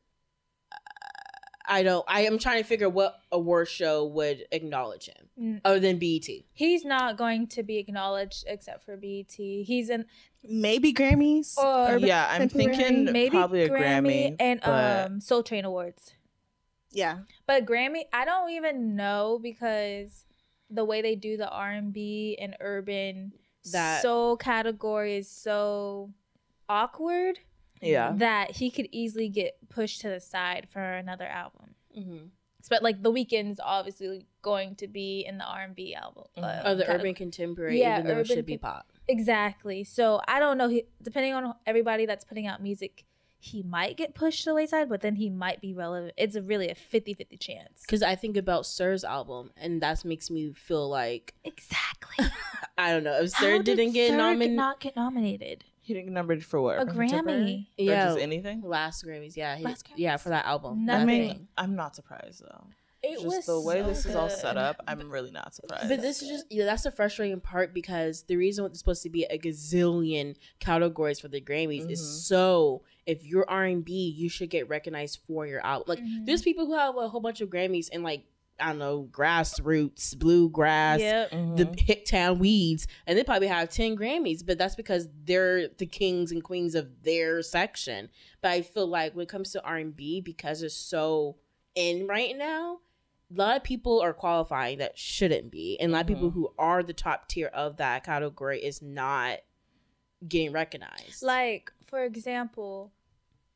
D: I don't. I am trying to figure what award show would acknowledge him
B: Mm,
D: other than BET.
B: He's not going to be acknowledged except for BET. He's in
A: maybe Grammys.
B: Or
C: Yeah, I'm
A: Contemporary,
C: thinking
B: maybe
C: probably a Grammy,
B: and
C: but-
B: um Soul Train Awards.
A: yeah.
B: But Grammy, I don't even know because the way they do the R and B and urban
D: That-
B: soul category is so awkward
C: yeah.
B: that he could easily get pushed to the side for another album.
D: Mm-hmm.
B: But like the Weeknd's obviously going to be in the R and B album.
C: Mhm.
B: uh,
D: Oh, the
B: categ-
D: urban contemporary,
B: Yeah,
D: even though it
B: urban
D: should be
B: con-
D: pop.
B: Exactly. So I don't know. He, depending on everybody that's putting out music, he might get pushed to the wayside, but then he might be relevant. It's a really a 50-50 chance.
D: Because I think about Sir's album, and that makes me feel like
B: Exactly.
D: I don't know if Sir
B: did
D: didn't get
B: Sir
D: nominated.
B: Not get nominated.
C: He didn't get numbered for what?
B: A
C: Urban Contemporary?
B: Grammy.
C: Or
D: Yeah.
C: just anything?
D: last Grammys, yeah, he-
B: Last
D: yeah, for that album.
B: Nothing.
C: I mean, I'm not surprised though.
B: It was
C: just the way
B: so
C: this is all set up, I'm really not surprised.
D: But this is just yeah, that's the frustrating part because the reason it's supposed to be a gazillion categories for the Grammys
C: Mhm.
D: is so if you're R and B, you should get recognized for your album. Like
B: Mhm.
D: there's people who have a whole bunch of Grammys and like I don't know grassroots, bluegrass,
B: Yep.
C: Mhm.
D: the Hicktown weeds, and they probably have ten Grammys, but that's because they're the kings and queens of their section. But I feel like when it comes to R and B, because it's so in right now, a lot of people are qualifying that shouldn't be, and a lot of people
C: Mhm.
D: who are the top tier of that category is not getting recognized.
B: Like, for example,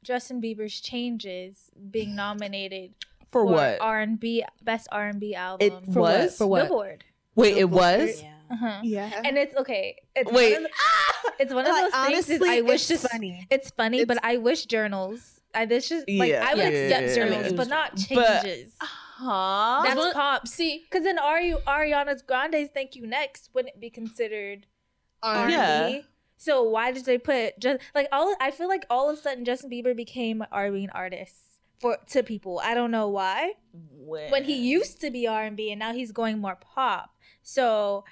B: Justin Bieber's Changes being nominated
C: for what?
B: R and B best R and B album.
C: It was
D: For what?
B: Billboard.
C: Wait, it was.
D: yeah.
B: Uh-huh.
A: Yeah.
B: And it's okay. It's
C: Wait.
B: One of the, it's one of
A: Like,
B: those things. I wish
A: it's
B: this.
A: funny.
B: It's funny,
A: It's-
B: but I wish journals. I this just like
C: Yeah.
B: I would
D: Yeah.
B: accept
C: Yeah, yeah,
B: journals,
D: yeah.
B: but not
C: But-
B: changes.
C: Huh?
B: That's
D: Well,
B: pop.
D: See,
B: Because then Ari Ariana's Grande's "Thank You Next" wouldn't be considered R&B.
C: Yeah.
B: So why did they put just like all? I feel like all of a sudden Justin Bieber became R&B an artist for to people. I don't know why. When he used to be R&B and now he's going more pop. So,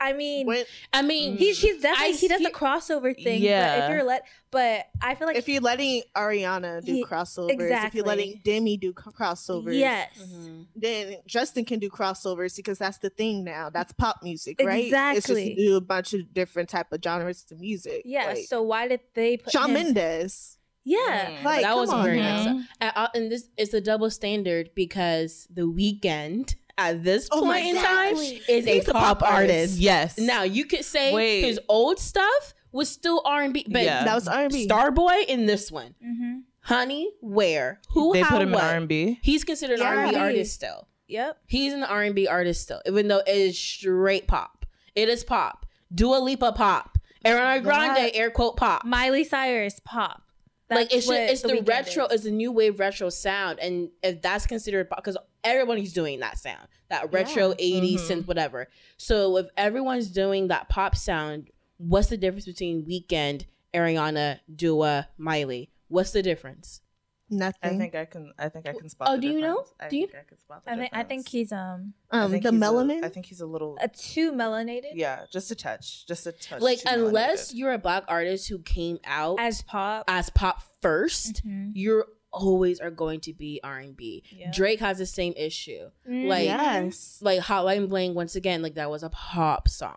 B: I mean,
A: When,
D: I mean,
B: he's he's definitely
D: I
B: he does
D: see-
B: the crossover thing. But
C: Yeah.
B: if you're let, but I feel like
A: if you're letting Ariana do
B: He-
A: crossovers, if you're letting Demi do crossovers,
B: yes.
D: Mhm.
A: then Justin can do crossovers because that's the thing now. That's pop music, right?
B: Exactly.
A: It's just do a bunch of different type of genres of music.
B: Yeah.
A: Like,
B: so why did they put
A: Shawn
B: him-
A: Mendes.
B: Yeah.
C: Mhm.
A: Like,
D: that wasn't
A: on
D: very
A: now.
D: nice. And, uh, and this is a double standard because the Weeknd at this
A: Oh my
D: point in
A: God.
D: time is a
A: He's a
D: pop,
A: pop
D: artist.
A: artist.
C: Yes.
D: Now you could say
C: Wait.
D: his old stuff was still R and B, but
C: Yeah.
A: That was R&B.
D: Starboy in this one,
B: Mm-hmm.
D: Honey, where, who,
C: they
D: how,
C: put him
D: what?
C: in R and B.
D: He's considered an
A: Yeah.
D: R and B artist still.
B: Yep.
D: He's an R and B artist still, even though it is straight pop. It is pop. Dua Lipa pop. Ariana Grande
A: That-
D: air quote pop.
B: Miley Cyrus pop.
D: Like it's
B: what
D: just, it's the,
B: Weeknd
D: retro,
B: is.
D: it's the new wave retro sound, and if that's considered because everybody's doing that sound, that retro
A: Yeah.
D: '80s
C: Mhm.
D: synth, whatever. So if everyone's doing that pop sound, what's the difference between Weeknd, Ariana, Dua, Miley? What's the difference?
A: Nothing.
C: I think I can. I think I can spot.
D: Oh,
C: the
D: do you know?
C: I
D: Do you-
C: think I can spot the
B: I think I think he's um
A: um, the
C: he's
A: melanin.
C: I think he's a little.
B: a too melanated
C: Yeah, just a touch. Just a touch.
D: like
C: too
D: unless
C: melanated.
D: you're a black artist who came out
B: as pop.
D: as pop 1st
B: Mhm.
D: you're always are going to be R&B.
B: Yeah.
D: Drake has the same issue.
B: Mhm.
D: Like-
A: yes.
D: Like Hotline Bling once again like that was a pop song.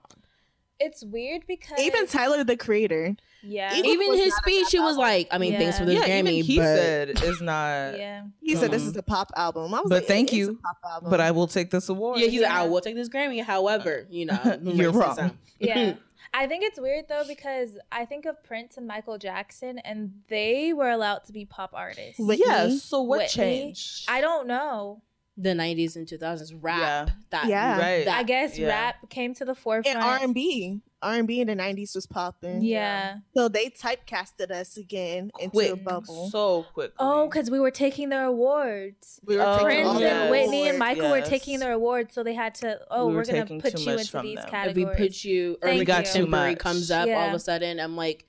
B: It's weird because
A: Even Tyler, the creator.
B: yeah
A: even-
D: Even his speech
A: pop
D: it was like I mean thanks for the
C: yeah,
D: Grammy
C: even he
D: but
C: said is not.
B: yeah
A: He said this is a pop album. I was
C: But
A: like,
C: thank you,
A: pop album.
C: But I will take this award.
D: yeah, he's like, I will take this Grammy. However, you know,
C: You're wrong.
B: yeah I think it's weird though because I think of Prince and Michael Jackson and they were allowed to be pop artists.
A: Whitney.
C: yeah. So what
B: Whitney.
C: changed?
B: I don't know.
D: The 90s and 2000s rap.
C: Yeah.
D: That,
A: Yeah.
C: Right.
D: that-
B: I guess
C: yeah.
B: rap came to the forefront.
A: and R and B, R and B in the nineties was popping.
B: yeah.
A: So they typecasted us again into a
C: Quick,
A: bubble.
C: so quickly.
B: Oh, because we were taking their awards.
A: we were
C: Oh,
A: taking
B: Prince
A: all
B: and. Whitney and
A: awards.
B: Michael were taking their awards, so they had to. Oh,
C: We
B: we
C: were
B: are gonna put you into these
C: them.
B: Categories.
D: if we put you or
B: Thank
D: like
B: you.
D: got too much
C: much.
D: comes up all of a sudden i'm like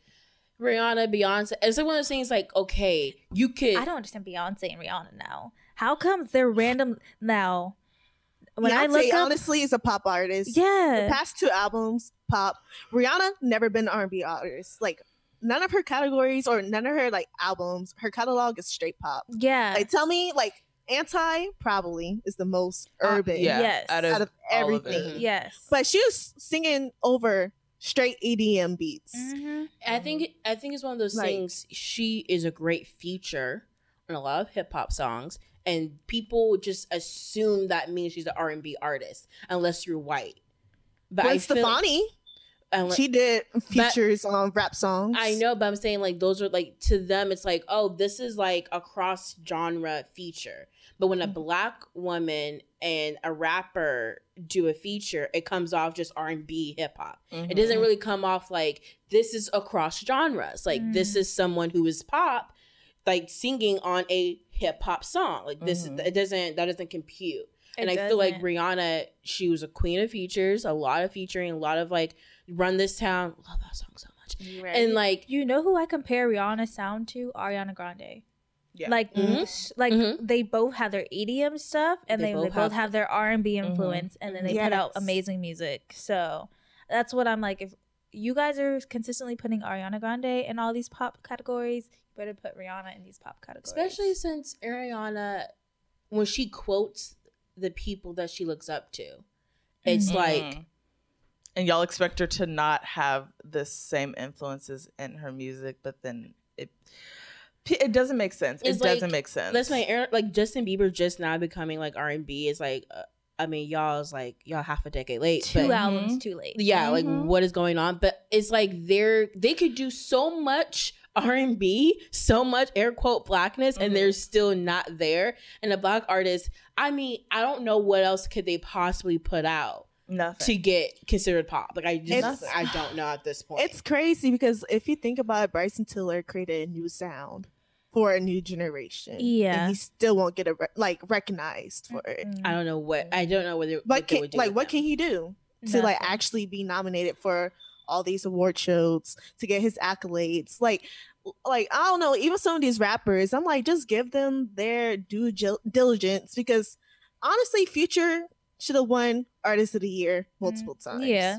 D: rihanna beyonce it's like one of those things like okay you could
B: I don't understand Beyonce and Rihanna now. How comes they're random now? When I look up,
A: honestly is a pop artist.
B: yeah,
A: The past two albums, pop. Rihanna never been R&B artist. Like none of her categories or none of her like albums, her catalog is straight pop.
B: yeah,
A: Like tell me, like Anti probably is the most urban
C: yeah.
B: Yes.
C: Out of,
A: out of
C: all of
A: everything.
B: yes.
A: But she was singing over straight EDM beats.
B: Mhm.
D: i think i think it's one of those
A: Like-
D: things she is a great feature on a lot of hip-hop songs and people just assume that means she's an r&b artist unless you're white but
A: Gwen Stefani,
D: unle-
A: she did features on rap songs.
D: I know, but I'm saying like those are like to them, it's like oh, this is like a cross genre feature. But when a
A: Mhm.
D: black woman and a rapper do a feature, it comes off just R and B hip hop. It doesn't really come off like this is across genres. Like this
B: Mm.
D: is someone who is pop, like singing on a hip hop song. Like this,
C: Mhm.
D: it doesn't that doesn't compute. and
B: It
D: I feel like. Rihanna, she was a queen of features, a lot of featuring, a lot of like run this town. Love that song so much. And like
B: you know who I compare Rihanna's sound to? Ariana Grande.
C: Yeah.
B: Like,
D: Mhm.
B: sh- like
D: Mhm.
B: they both have their EDM stuff, and
D: They
B: they, they
D: both
B: both,
D: have-
B: have, their R and B
C: Mhm.
B: influence, and then they put out amazing music. So that's what I'm like. If you guys are consistently putting Ariana Grande in all these pop categories, you better put Rihanna in these pop categories.
D: Especially since Ariana, when she quotes the people that she looks up to, it's
B: Mhm.
D: like
C: and y'all expect her to not have the same influences in her music, but then it it doesn't make sense.
D: It's
C: it doesn't
D: like-
C: make sense.
D: that's my Aaron- like Justin Bieber just now becoming like R and B is like. Uh, I mean, y'all's like y'all half a decade late.
B: two
D: but,
B: albums
C: Mhm.
B: too late.
D: yeah,
C: Mhm.
D: like what is going on? But it's like they're they could do so much R and B, so much air quote blackness, and
C: Mhm.
D: they're still not there. And a black artist, I mean, I don't know what else could they possibly put out
C: nothing.
D: to get considered pop. Like I just
A: It's-
D: I don't know at this point.
A: It's crazy because if you think about it, Bryson Tiller created a new sound for a new generation.
B: Yeah.
A: and he still won't get a re- like recognized for it.
D: I don't know what I don't know whether
A: What
D: what they
A: can
D: would do
A: like what
D: them.
A: can he do to like actually be nominated for all these award shows to get his accolades? Like, like I don't know. Even some of these rappers, I'm like, just give them their due diligence because honestly, Future should have won Artist of the Year multiple times.
B: Mm, Yeah.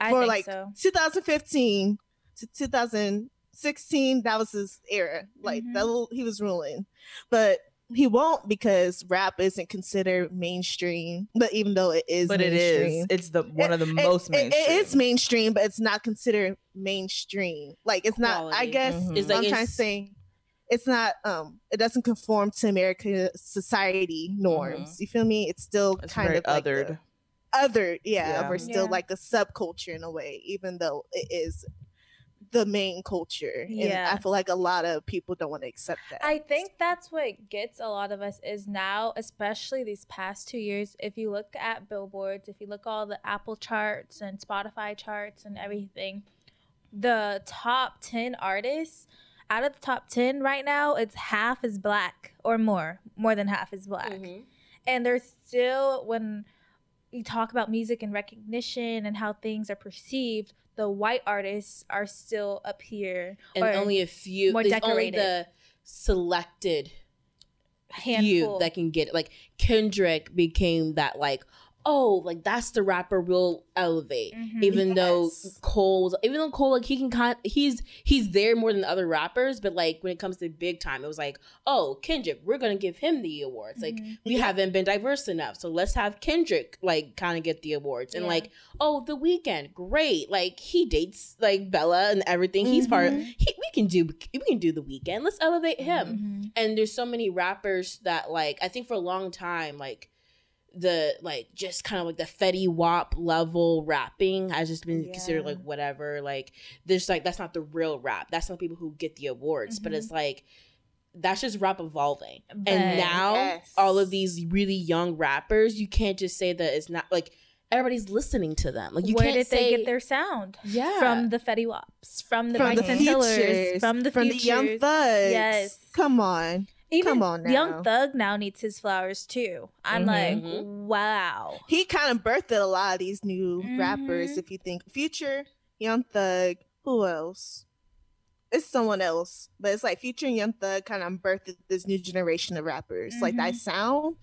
B: I
A: for like
B: so.
A: 2015 to 2016 that was his era like
B: Mhm.
A: that little, he was ruling but he won't because rap isn't considered mainstream but even though it is
C: but it is.
A: mainstream,
C: It's the one of the
A: it-
C: most
A: it-
C: mainstream.
A: it is mainstream but it's not considered mainstream like it's not i
D: Quality.
A: guess
C: Mhm.
D: It's like
A: i'm trying to say it's not um it doesn't conform to american society norms you feel me it's still
C: It's
A: kind
C: very
A: of like
C: othered.
A: the- other yeah,
C: Yeah.
A: we're still
B: Yeah.
A: like a subculture in a way even though it is the main culture
B: Yeah.
A: and i feel like a lot of people don't want to accept that
B: I think that's what gets a lot of us is now, especially these past two years. If you look at billboards, if you look all the Apple charts and Spotify charts and everything, the top 10 artists out of the top 10 right now, it's half is black or more, more than half is black.
D: Mhm.
B: And there's still, when you talk about music and recognition and how things are perceived, the white artists are still up here.
D: and only a few
B: more decorated.
D: the selected few
B: handful.
D: that can get it. Like Kendrick became that like, oh, like that's the rapper we'll elevate.
B: Mhm.
D: Even though
A: Yes.
D: Cole's even though Cole like he can kind he's he's there more than the other rappers, but like when it comes to big time, it was like, oh, Kendrick, we're gonna give him the awards. Like
B: Mhm.
D: we haven't been diverse enough. So let's have Kendrick like kind of get the awards. And
B: Yeah.
D: like, oh, the Weeknd, great. Like he dates like Bella and everything. He's part of
B: Mhm.
D: he, we can do we can do the Weeknd. Let's elevate him
B: Mhm.
D: and there's so many rappers that like I think for a long time like the like just kind of like the Fetty Wap level rapping has just been considered like whatever like there's like that's not the real rap that's not people who get the awards but
B: Mhm.
D: it's like that's just rap evolving
B: But-
D: and now
A: Yes.
D: all of these really young rappers you can't just say that it's not like everybody's listening to them like you
B: where
D: can't
B: did
D: say
B: they get their sound?
D: yeah
B: From the Fetty Waps, from the
A: from the
B: Bryson Tillers,
A: futures
B: from the
A: from
B: futures.
A: the young thugs
B: Yes.
A: come on
B: Even
A: Come on now.
B: Young Thug now needs his flowers too. I'm like,
D: Mhm.
B: wow.
A: he kind of birthed a lot of these new rappers
B: Mhm.
A: if you think future young thug who else it's someone else but it's like future and young thug kind of birthed this new generation of rappers like that
B: Mhm.
A: sound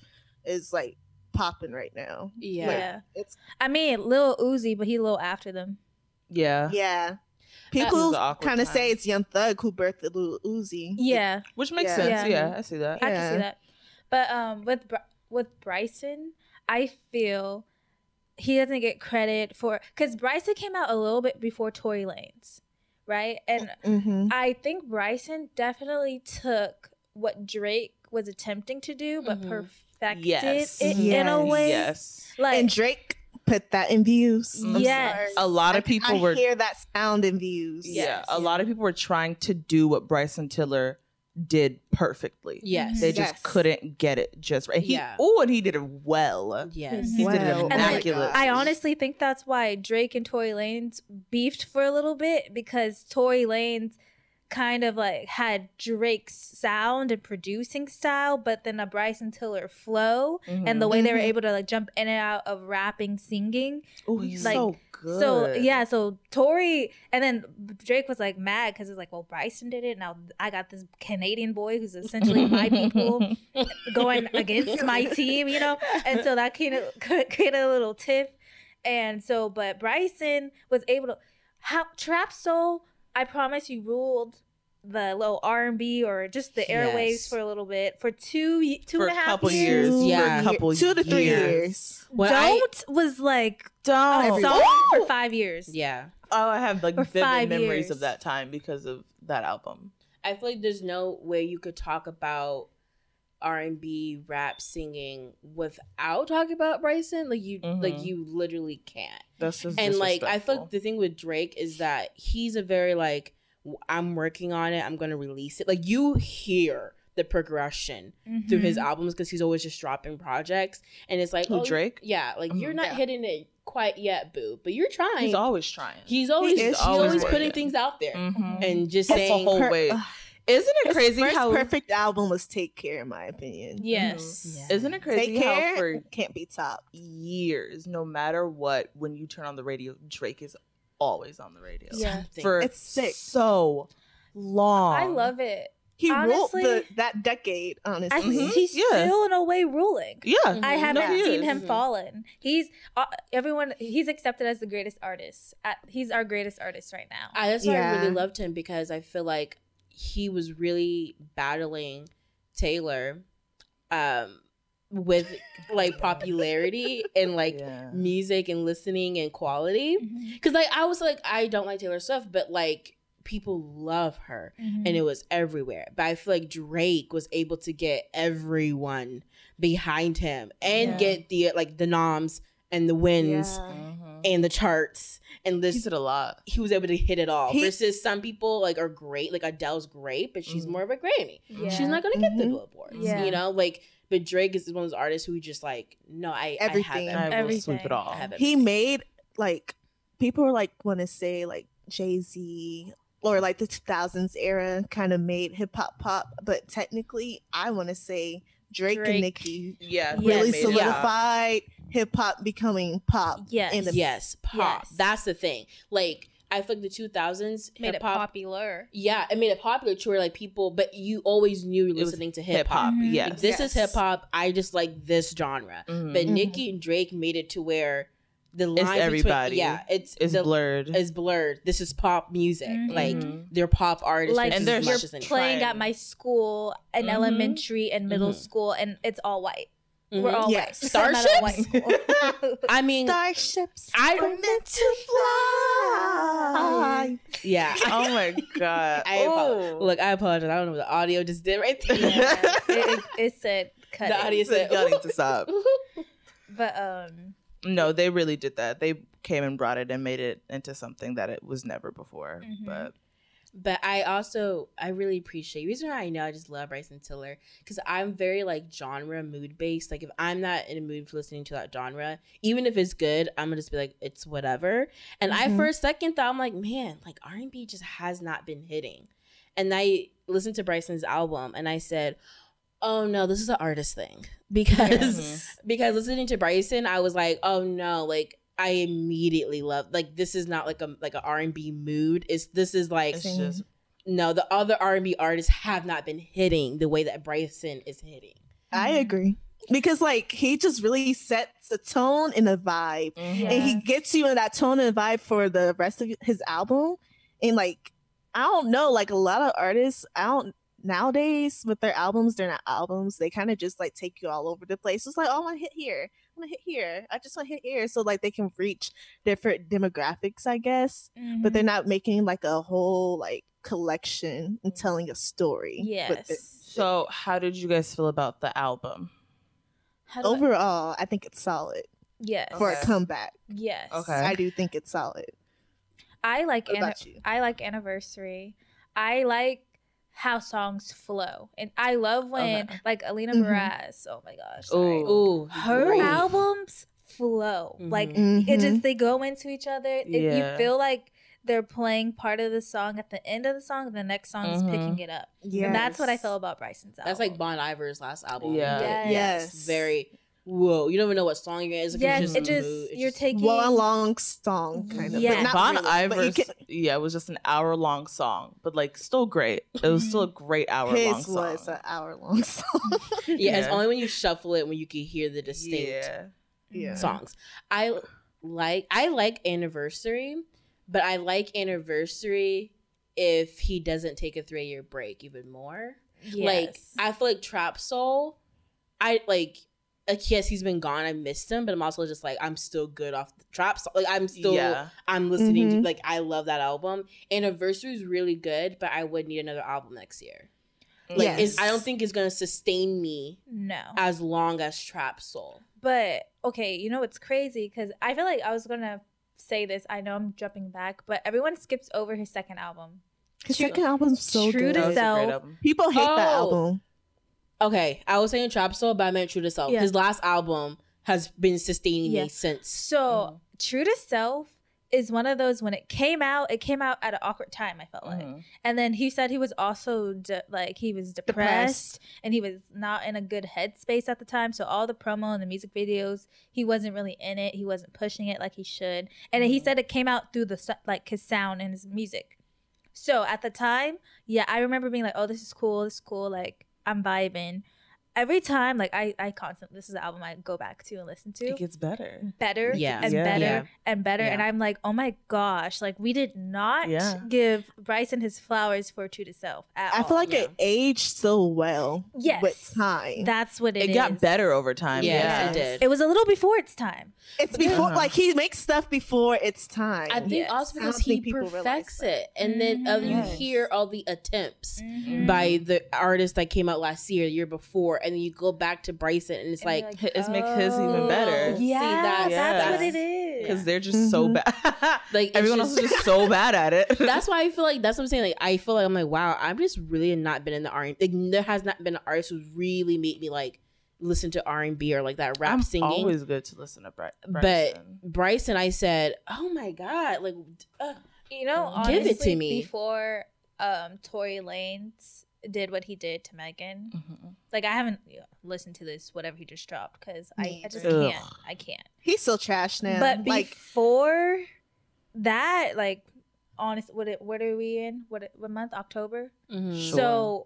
A: is like popping right now
D: yeah,
B: Yeah.
A: it's
B: I mean, Lil Uzi, but he a little after them.
C: yeah.
A: yeah
C: It was
A: people kind of say it's young thug who birthed the Lil Uzi
B: Yeah,
C: Which makes
A: Yeah.
C: sense.
B: Yeah.
C: Yeah. I see that.
B: I can see that. But um, with with Bryson, I feel he doesn't get credit for because Bryson came out a little bit before Tory Lanez, right? And
A: mm-hmm.
B: I think Bryson definitely took what Drake was attempting to do, but
D: Mhm.
B: perfected
C: Yes.
B: it in a way.
C: Yes.
B: Like
A: and drake put that in views I'm
B: Yes.
A: sorry.
C: A lot of
A: I-
C: people
A: I
C: were
A: hear that sound in views
C: Yeah,
B: Yes.
C: a lot of people were trying to do what Bryson Tiller did perfectly.
D: yes
C: They just
A: Yes.
C: couldn't get it just right. He,
D: Yeah.
C: Oh, and he did it well.
D: yes
C: He mm-hmm. did it
A: Wow.
B: I-
C: immaculate.
B: I honestly think that's why Drake and Tory Lanez beefed for a little bit because Tory Lanez kind of like had Drake's sound and producing style, but then a Bryson Tiller flow and the way they were
A: Mhm.
B: able to like jump in and out of rapping, singing.
C: oh, he's
B: like,
C: so good.
B: So yeah, so Tory and then Drake was like mad because it's like, well, Bryson did it. Now I got this Canadian boy who's essentially my people going against my team, you know, and so that kind of created a little tiff. And so, but Bryson was able to how Trap Soul. I promise you ruled the little R and B or just the airwaves
D: Yes.
B: for a little bit for two ye- two
C: for
B: and
C: a
B: a half
C: couple
B: years.
C: years.
D: Yeah.
C: For a couple
A: two to three
C: years.
A: years.
D: When
B: Don't was like
C: Don't.
B: song for five years.
D: yeah.
C: Oh, I have like
B: For
C: vivid memories
B: years.
C: of that time because of that album.
D: I feel like there's no way you could talk about R and B rap singing without talking about Bryson. Like you, like
C: Mhm.
D: you literally can't.
C: That's just
D: and like I feel like the thing with Drake is that he's a very like I'm working on it. I'm gonna release it. Like you hear the progression through his
B: Mhm.
D: albums because he's always just dropping projects, and it's like
C: Who,
D: oh,
C: Drake?
D: Yeah, like you're
C: Mhm.
D: not
A: Yeah.
D: hitting it quite yet, boo, but you're trying.
C: he's always trying.
D: He's always
A: He is.
D: he's
A: He's
D: always,
C: always
D: putting things out there
C: Mhm.
D: and just
C: That's the
D: saying
C: whole
A: Per-
C: way.
A: Ugh.
C: Isn't it
A: His
C: crazy
A: first
C: how
A: perfect album was Take Care, in my opinion.
B: Yes.
D: Yeah.
C: Isn't it crazy
A: Take
C: how
A: Care
C: for
A: can't be top.
C: years, no matter what, when you turn on the radio, Drake is always on the radio.
B: Yeah.
C: For
A: It's sick.
C: so long.
B: I love it.
A: He
B: Honestly-
A: ruled the, that decade,
B: I,
A: honestly.
C: Mhm.
B: He's
C: Yeah.
B: still in a way ruling.
C: Yeah.
D: Mhm.
B: I haven't
C: he
B: seen
C: is.
B: him
D: Mhm.
B: fallen. He's uh, everyone. He's accepted as the greatest artist. At, he's our greatest artist right now.
D: I, that's why I really loved him because I feel like he was really battling Taylor um with like popularity and like
C: Yeah.
D: music and listening and quality. Because like I was like I don't like Taylor Swift but like people love her. And it was everywhere. But I feel like Drake was able to get everyone behind him and
B: Yeah.
D: get the like the noms and the wins.
C: Mhm.
D: And the charts and this
C: He did a lot.
D: he was able to hit it all.
A: He-
D: versus some people like are great, like Adele's great, but she's
C: Mhm.
D: more of a Grammy.
B: Yeah.
D: She's not gonna get the
A: Mhm.
D: billboards,
B: Yeah.
D: you know. Like, but Drake is one of those artists who just like, no, I,
A: Everything.
D: I
C: I will
D: everything.
C: sweep it all.
A: He made like people were like want to say like Jay Z or like the 2000s era kind of made hip hop pop, but technically I want to say Drake,
B: Drake.
A: and Nicki
C: Yeah.
A: Really
C: made it pop.
A: solidified hip hop becoming pop.
B: Yes.
A: in the
D: Yes, pop.
B: Yes.
D: That's the thing. Like, I feel like the two thousands
B: made it
D: hip hop.
B: popular.
D: Yeah, it made it popular to where like people, but you always knew you were listening to
C: Hip
D: hip
C: hop.
D: hop.
B: Mhm.
C: Yes.
D: Like, this is hip hop. I just like this genre.
C: Mhm.
D: But
A: Mhm.
D: Nicki and Drake made it to where the lines
C: everybody.
D: between yeah, it's
C: it's
D: the,
C: blurred.
D: is blurred. This is pop music.
B: Mhm.
D: Like
C: Mhm.
D: they're pop artists.
B: Like
C: And they're
D: as
B: you're
D: much as anything.
B: playing at my school in
C: Mhm.
B: elementary and middle school, and it's all white.
D: Mhm.
B: We're all
A: Yes.
B: white. I'm at a white
D: Starships? I mean,
A: Starships
D: I-
A: were meant to fly.
D: yeah.
C: oh my god.
D: I apo-
C: Oh.
D: look, I apologize. I don't know what the audio just did right there.
B: Yeah. it, it, it said cut.
D: The
B: it.
D: audio said,
C: Y'all need to stop.
B: But um,
C: No, they really did that. They came and brought it and made it into something that it was never before.
B: Mhm.
C: But
D: But I also I really appreciate the reason why I know I just love Bryson Tiller because I'm very like genre mood based. Like if I'm not in a mood for listening to that genre, even if it's good, I'm gonna just be like it's whatever. And I
A: Mhm.
D: for a second thought I'm like, man, like R and B just has not been hitting. And I listened to Bryson's album and I said, oh no, this is an artist thing because
C: Mhm.
D: because listening to Bryson, I was like, oh no, like I immediately love like this is not like a like an R and B mood. It's this is like
C: it's just
D: no, the other R and B artists have not been hitting the way that Bryson is hitting.
A: I
B: Mhm.
A: agree. Because like he just really sets the tone and the vibe.
C: Mhm.
A: And he gets you in that tone and vibe for the rest of his album. And like I don't know, like a lot of artists, I don't nowadays with their albums, they're not albums. They kind of just like take you all over the place. It's like, oh, I want to hit here. I want to hit here. I just want to hit here. So like they can reach different demographics, I guess. But they're mm-hmm. not making like a whole like collection and telling a story. with
B: yes.
C: So, how did you guys feel about the album?
B: How do I-
A: Overall, I think it's solid
B: yes.
A: for
C: Okay.
A: a comeback.
B: Yes.
C: Okay.
A: I do think it's solid.
B: I like
A: What
B: anni-
A: about you?
B: I like anniversary. I like how songs flow, and I love when
C: Okay.
B: like Alina
A: Mhm.
B: Baraz. Oh my gosh, sorry.
C: Ooh.
D: Ooh,
B: her
D: great.
B: albums flow like
A: Mhm.
B: it just they go into each other. It,
C: Yeah.
B: you feel like they're playing part of the song at the end of the song, the next song is
C: Mhm.
B: picking it up.
A: Yeah,
B: that's what I feel about Bryson's album.
D: That's like Bon Iver's last album.
C: Yeah.
B: Yes.
A: Yes.
D: It's very, whoa, you don't even know what song you're in. It's like
B: Yes,
D: it's
B: it
D: just, a
B: just
D: mood. It's
B: you're
D: just-
B: taking
A: one long song kind of.
B: Yeah.
A: But not
C: Bon
A: really,
C: Iver's,
A: can-
C: yeah, it was just an hour long song, but like still great. It was still a great hour long
A: his
C: song.
A: was an hour long song.
D: yeah, it's only when you shuffle it when you can hear the distinct
C: Yeah.
A: yeah.
D: songs. I like I like anniversary, but I like anniversary if he doesn't take a three year break even more. Like I feel like Trap Soul, I like like yes, he's been gone. I missed him, but I'm also just like I'm still good off the Trap Soul. Like I'm still
C: yeah.
D: I'm listening to
A: Mhm.
D: like I love that album. Anniversary is really good, but I would need another album next year. Like
A: Yes.
D: it's, I don't think it's gonna sustain me
B: no.
D: as long as Trap Soul.
B: But okay, you know what's crazy? Because I feel like I was gonna say this. I know I'm jumping back, but everyone skips over his second album.
A: His second album's so
B: True
A: good.
B: to
C: That was a
B: self.
A: People hate that
D: Oh.
A: album.
D: Okay, I was saying Trap Soul, but I meant True to Self.
B: Yeah.
D: His last album has been sustaining
B: Yeah.
D: me since.
B: So
C: Mhm.
B: True to Self is one of those when it came out, it came out at an awkward time. I felt like,
C: Mhm.
B: and then he said he was also de- like he was depressed, and he was not in a good headspace at the time. So all the promo and the music videos, he wasn't really in it. He wasn't pushing it like he should, and he
C: Mhm.
B: said it came out through the like his sound and his music. So at the time, yeah, I remember being like, "Oh, this is cool. This is cool. Like I'm vibing." Every time, like I, I constantly this is the album I go back to and listen to
C: It gets better.
B: better
D: Yeah.
B: and
C: Yeah.
B: better
D: Yeah.
B: and better.
C: Yeah.
B: And I'm like, oh my gosh, like we did not
C: Yeah.
B: give Bryson his flowers for True to Self at
A: I
B: all.
A: feel like
D: yeah.
A: it aged so well
B: Yes.
A: with time.
B: that's what
C: It,
B: it
C: got better over time.
D: Yes,
C: Yeah.
D: it did.
B: It was a little before its time.
A: it's before,
C: Yeah.
A: like he makes stuff before its time.
D: I think
B: Yes.
D: also because he
A: think people realize
D: perfects
A: that.
D: it, and then uh, you
C: Yes.
D: hear all the attempts
B: Mm-hmm.
D: by the artist that came out last year, the year before, and then you go back to Bryson, and it's
B: And
D: like,
B: you're
C: His make his even better.
B: oh,
D: See,
B: Yeah,
D: that's-
B: that's, what it is.
C: Because they're just so
A: Mhm.
C: bad.
D: like
C: Everyone
D: just-
C: else is just so bad at it.
D: that's why I feel like that's what I'm saying. Like I feel like I'm like, wow, I'm just really not been in the R. Like there has not been an artist who's really made me like listen to R and B or like that rap
C: I'm
D: singing.
C: always good to listen to Bry-
D: but
C: Bryson.
D: Bryson, I said, oh my god, like uh,
B: You know,
C: Give
B: honestly,
D: it to me.
B: before um Tory Lanez did what he did to Megan,
C: Mhm.
B: like I haven't listened to this whatever he just dropped because I, I just
C: either.
B: can't. I can't.
A: He's still trash now.
B: But
A: like
B: before that, like, honest, what it, what are we in? What what month? October.
D: mhm.
C: Sure.
B: So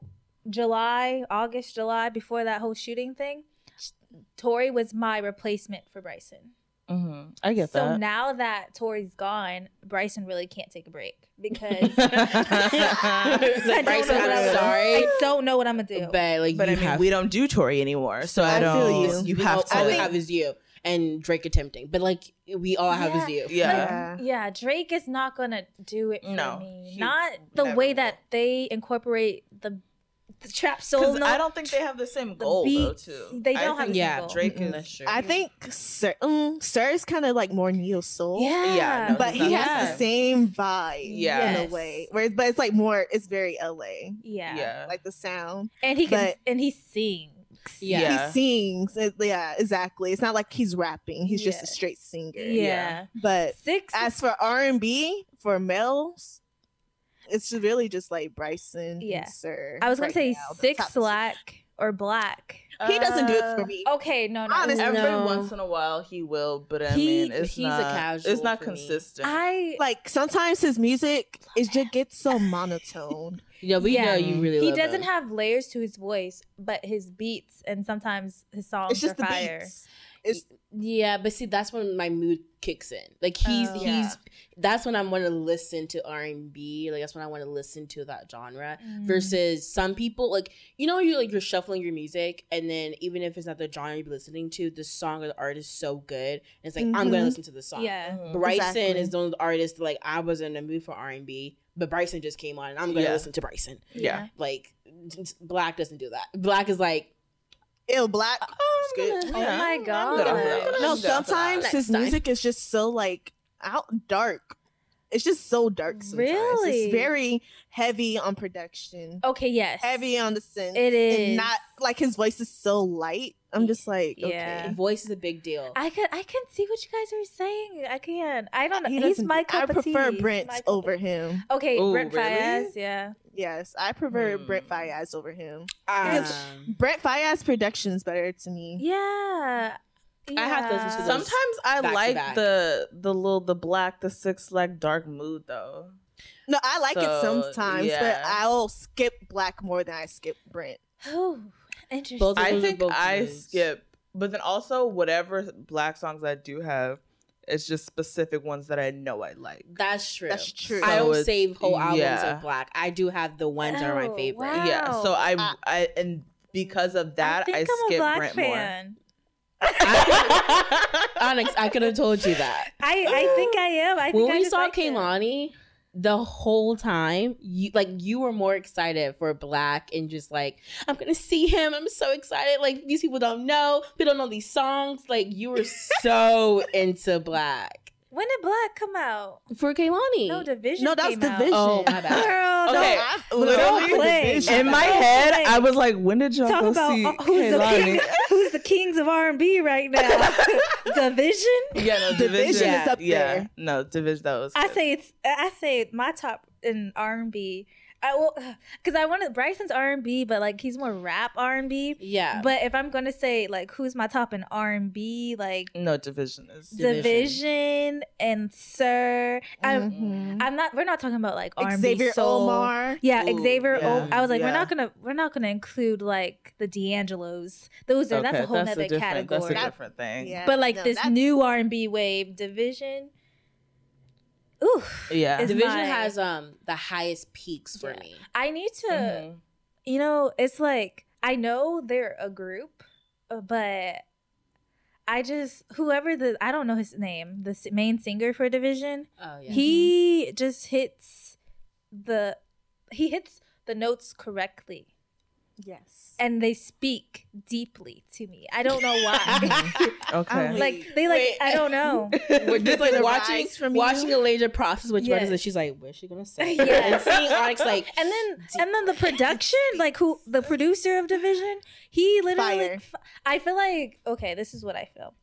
B: July, August, July, before that whole shooting thing, Tory was my replacement for Bryson.
C: Mhm. I get
B: so
C: that.
B: So now that Tory's gone, Bryson really can't take a break because
D: It's
B: I
D: like,
B: don't
D: Bryson,
B: know what
D: I'm
B: I'm
D: sorry,
B: I don't know what I'm gonna do.
D: but like
C: but I mean,
D: have
C: we don't do Tory anymore, so I,
A: I
C: don't.
A: feel
C: You,
A: you.
C: have
D: all,
C: to.
D: all we have is you and Drake attempting, but like we all have is you.
C: yeah.
A: yeah.
B: Yeah, Drake is not gonna do it for
C: No,
B: me. Not the way
C: will.
B: that they incorporate the, the trap soul.
C: Because
B: note,
C: I don't think they have the same
B: the
C: goal though. Too.
B: They don't have
C: think
B: the same
D: Yeah,
B: goal.
C: Drake
A: Mm-mm.
C: is. Sure.
A: I think Sir, um, Sir is kind of like more neo soul.
B: Yeah,
C: Yeah, no,
A: But he has
C: the
A: the same vibe
C: Yeah.
A: in
B: Yes.
A: a way. Whereas but it's like more it's very LA.
B: yeah,
C: Yeah.
A: Like the sound.
B: and he can
A: But-
B: and he sings.
D: Yeah.
C: Yeah.
A: He sings. It- yeah, exactly. It's not like he's rapping. He's just a straight singer.
B: Yeah,
A: But
B: six.
A: as for R and B for males, it's really just like Bryson
B: Yeah.
A: and Sir.
B: I was gonna
A: right
B: say
A: now,
B: six
A: top two.
B: or black.
A: He doesn't do it for
C: Uh,
A: me.
B: Okay, no, no.
A: Honestly,
C: Every once in a while he will, but I
D: He-
C: mean, it's
D: he's a
C: not.
D: casual
C: it's not
D: for me.
C: consistent.
B: I
A: Like sometimes his music it just gets so monotone.
D: Yeah, we
B: Yeah.
D: know you really.
B: he
D: love
B: doesn't
D: him.
B: have layers to his voice, but his beats and sometimes his songs
A: It's just
B: are
A: the
B: fire.
A: beats. It's
D: Yeah, but see, that's when my mood kicks in. Like he's
B: Oh.
D: he's
A: Yeah.
D: that's when I want to listen to R and B. Like that's when I want to listen to that genre.
B: Mm.
D: Versus some people, like you know, you like you're shuffling your music, and then even if it's not the genre you're listening to, the song or the artist is so good, and it's like I'm gonna
A: Mhm.
D: listen to the song.
B: Yeah.
C: Mhm.
D: Bryson
A: Exactly.
D: is the only artist like I was in the mood for R and B, but Bryson just came on, and I'm gonna
C: Yeah.
D: listen to Bryson.
C: Yeah.
D: Like 6lack doesn't do that. 6lack is like
A: ill black. It's good.
B: Oh
C: Yeah.
B: my
C: I'm good off of that.
B: God.
A: No,
C: I'm down for that.
A: sometimes his
D: time.
A: music is just so like out dark. It's just so dark. Sometimes.
B: Really?
A: it's very heavy on production,
B: Okay, yes.
A: heavy on the synth.
B: It is.
A: and not like his voice is so light. I'm just like,
B: Yeah.
A: okay.
D: voice is a big deal.
B: I can I can see what you guys are saying. I can. I don't know.
A: He
B: He's
A: doesn't-
B: my
A: I
B: of tea.
A: prefer
B: He's
A: Brent
B: cup
A: over him.
B: Okay,
C: Ooh,
B: Brent
C: really?
B: Faiyaz, yeah.
A: Yes, I prefer
C: Hmm.
A: Brent Faiyaz over him.
D: Um,
A: Brent Faiyaz production's better to me.
B: Yeah.
D: I have to listen to
C: Sometimes I like the the little the black the six leg dark mood though.
A: No, I like it sometimes,
C: yeah.
A: but I'll skip 6lack more than I skip Brent.
B: Oh, interesting.
D: Both of
C: I think
D: both
C: I
D: moods.
C: skip, but then also whatever 6lack songs I do have, it's just specific ones that I know I like.
D: That's true.
A: That's true.
D: I
C: So
D: don't save whole albums
C: yeah.
D: of 6lack. I do have the ones that are my
B: Oh,
D: favorite.
B: wow.
C: Yeah, so I,
A: Ah.
C: I and because of that,
B: I
C: I,
B: think am
C: skip
B: a black
C: Brent
B: fan.
D: Onyx, I could have told you that.
B: I, I think I am. I think
D: when
B: I
D: we
B: just
D: saw
B: like him.
D: Kehlani, the whole time, you like you were more excited for 6lack and just like I'm gonna see him. I'm so excited. Like these people don't know. People don't know these songs. Like you were so into 6lack
B: When did 6lack come out?
D: for Kehlani.
B: No, DVSN.
A: No, that's was
B: came out.
A: DVSN.
D: Oh my bad.
B: Girl,
C: Okay,
B: don't-
A: I-
C: literally,
A: don't play.
C: In my
B: Don't
C: head,
B: play.
C: I was like, when did y'all
B: Talk
C: go
B: about
C: see
B: uh, who's the king, who's the kings of R and B right now. DVSN.
C: Yeah, no,
A: DVSN
C: DVSN,
A: is up
C: yeah,
A: there.
C: no, DVSN. That was.
B: I say it's. I say my top in R and B. I will because I wanted Bryson's R and B, but like he's more rap R and B.
D: Yeah.
B: But if I'm gonna say like who's my top in R and B, like
C: no DVSN is.
D: DVSN.
B: DVSN and Sir. I'm,
A: Mhm.
B: I'm not. We're not talking about like R and B
A: Xavier
B: soul.
A: Omar.
B: Yeah,
C: Ooh,
B: Xavier.
C: yeah,
B: O- I was like, we're not gonna, we're not gonna include like the D'Angelos. Those are that's a whole
C: that's
B: nother
C: a
B: category.
C: That's a different thing.
A: Yeah.
B: but like
A: no,
B: this new R and B wave DVSN. Ooh,
C: Yeah.
D: DVSN
B: my-
D: has um the highest peaks for
B: Yeah.
D: me.
B: I need to.
C: Mhm.
B: You know, it's like I know they're a group, uh, but I just whoever the I don't know his name, the main singer for DVSN.
D: Oh yeah.
B: He just hits the he hits the notes correctly.
A: Yes.
B: and they speak deeply to me. I don't know why.
C: Okay.
A: I'm
B: like they like
D: Wait.
B: I don't know.
D: We're just like watching
A: rise from you?
D: watching Elijah process which
B: Yes.
D: buttons and she's like, what's she gonna say?
B: Yes.
D: And seeing Onyx like
B: And then and then the production, like who the producer of DVSN, he literally
A: Fire.
B: f- I feel like okay, this is what I feel.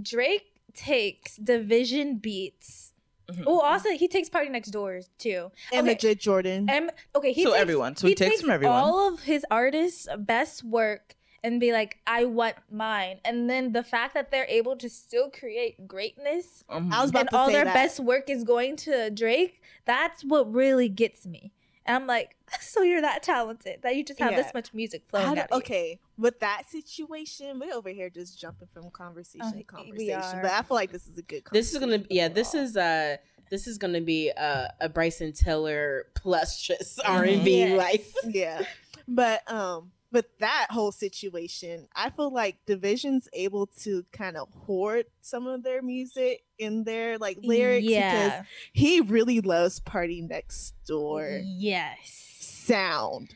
B: Drake takes DVSN beats.
C: Mhm.
B: Oh, also he takes Party Next Doors too.
A: And
B: okay.
A: Legit Jordan.
B: And okay, he
C: So
B: takes,
C: everyone. So he takes from everyone.
B: all of his artists' best work and be like, I want mine. And then the fact that they're able to still create greatness
C: Mhm.
A: I was about
B: and
A: to
B: all
A: say
B: their
A: that.
B: best work is going to Drake, that's what really gets me. And I'm like, so you're that talented that you just have
A: Yeah.
B: this much music flowing
A: do-
B: out you.
A: okay, with that situation, we're over here just jumping from conversation
B: Oh,
A: to conversation. But I feel like this is a good.
D: this is gonna
A: conversation
D: yeah, this is uh this is gonna be a, a Bryson Tiller plus just R and B
B: Yes.
D: life.
A: yeah, but um, with that whole situation, I feel like DVSN's able to kind of hoard some of their music in their like lyrics because he really loves Party Next Door
B: Yes.
A: sound.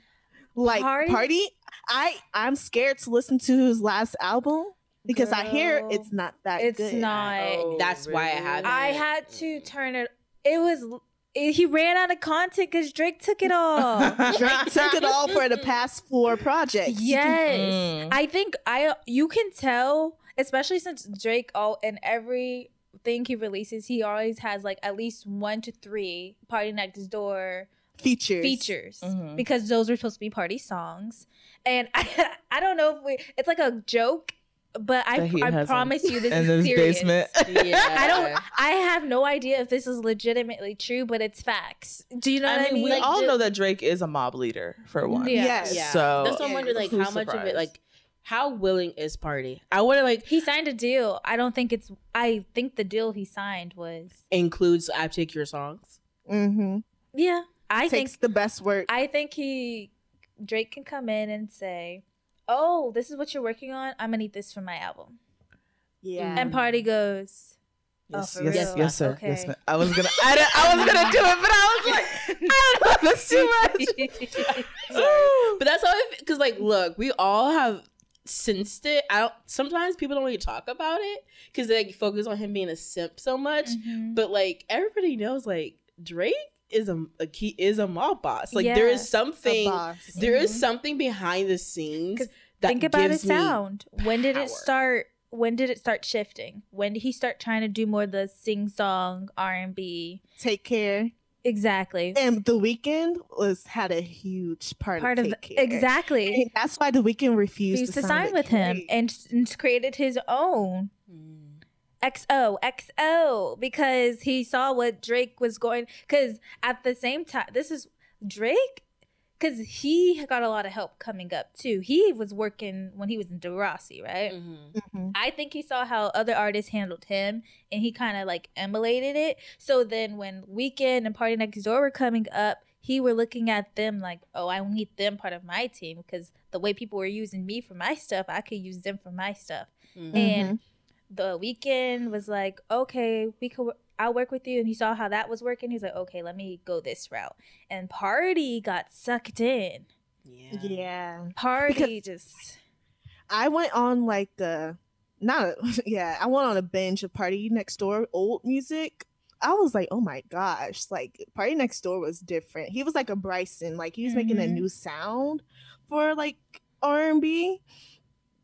A: Like
B: Party-
A: Party, I I'm scared to listen to his last album because I hear it's not that
B: It's
A: good.
B: not.
C: Oh,
D: That's why I
C: really?
D: haven't.
B: I had to mm. turn it. It was. It, he ran out of content because Drake took it all.
A: Drake took it all for the past four projects.
B: yes,
C: Mm.
B: I think I. You can tell, especially since Drake. All in every thing he releases, he always has like at least one to three Party Next Door
A: features.
B: features
C: Mhm.
B: because those were supposed to be party songs. And I, I don't know if we. It's like a joke, but I,
C: That
B: I promise you this
C: in
B: is
C: this
B: serious.
C: basement.
D: yeah.
B: I don't. I have no idea if this is legitimately true, but it's facts. Do you know
C: I
B: what
C: mean,
B: I mean?
C: we
D: Like
C: all
D: the-
C: know that Drake is a mob leader for one.
B: Yeah.
A: Yes.
D: Yeah.
C: So
D: That's what I'm wondering, like,
C: who's
D: how much of it, like, how willing is Party? I want to like
B: he signed a deal. I don't think it's. I think the deal he signed was.
D: includes I take your songs.
A: Mm-hmm.
B: Yeah, I
A: Takes
B: think.
A: the best work.
B: I think he Drake can come in and say, "Oh, this is what you're working on. I'm gonna need this for my album."
A: yeah.
B: And Party goes, "Oh,
C: Yes,
B: for
C: yes, yes, sir.
B: Okay.
C: Yes, ma'am. I was gonna, I, didn't- I was gonna do it, but I was like, I don't know, that's too much.
D: But that's how it because like look, we all have sensed it. I don't sometimes people don't really talk about it because they like, focus on him being a simp so much.
B: Mhm.
D: But like everybody knows like Drake is a, a key is a mob boss. Like there
B: Yeah.
D: is
A: A
D: something
A: boss.
D: there is
B: Mhm.
D: something behind the scenes that
B: think about his
D: gives me
B: sound. When did it start? When did it start shifting? When did he start trying to do more of the sing song R and B?
A: Take care.
B: Exactly.
A: And the Weeknd was had a huge part,
B: Part
A: of
B: of
A: Take Care.
B: exactly.
A: And that's why the Weeknd refused,
B: Refused to sign with him and, and created his own. XO, XO, because he saw what Drake was going. Because at the same time, this is Drake, because he got a lot of help coming up too. He was working when he was in Degrassi, right?
D: Mhm.
A: Mhm.
B: I think he saw how other artists handled him and he kind of like emulated it. So then when Weeknd and Party Next Door were coming up, he were looking at them like, oh, I need them part of my team because the way people were using me for my stuff, I could use them for my stuff.
D: Mhm.
B: And the Weeknd was like, okay, we could. I'll work with you, and he saw how that was working. He's like, okay, let me go this route. And Party got sucked in.
D: Yeah.
A: Yeah.
B: Party just
A: I went on like a not a, yeah, I went on a binge of Party Next Door old music. I was like, oh my gosh, like Party Next Door was different. He was like a Bryson, like he was making a
B: Mhm.
A: new sound for like R and B.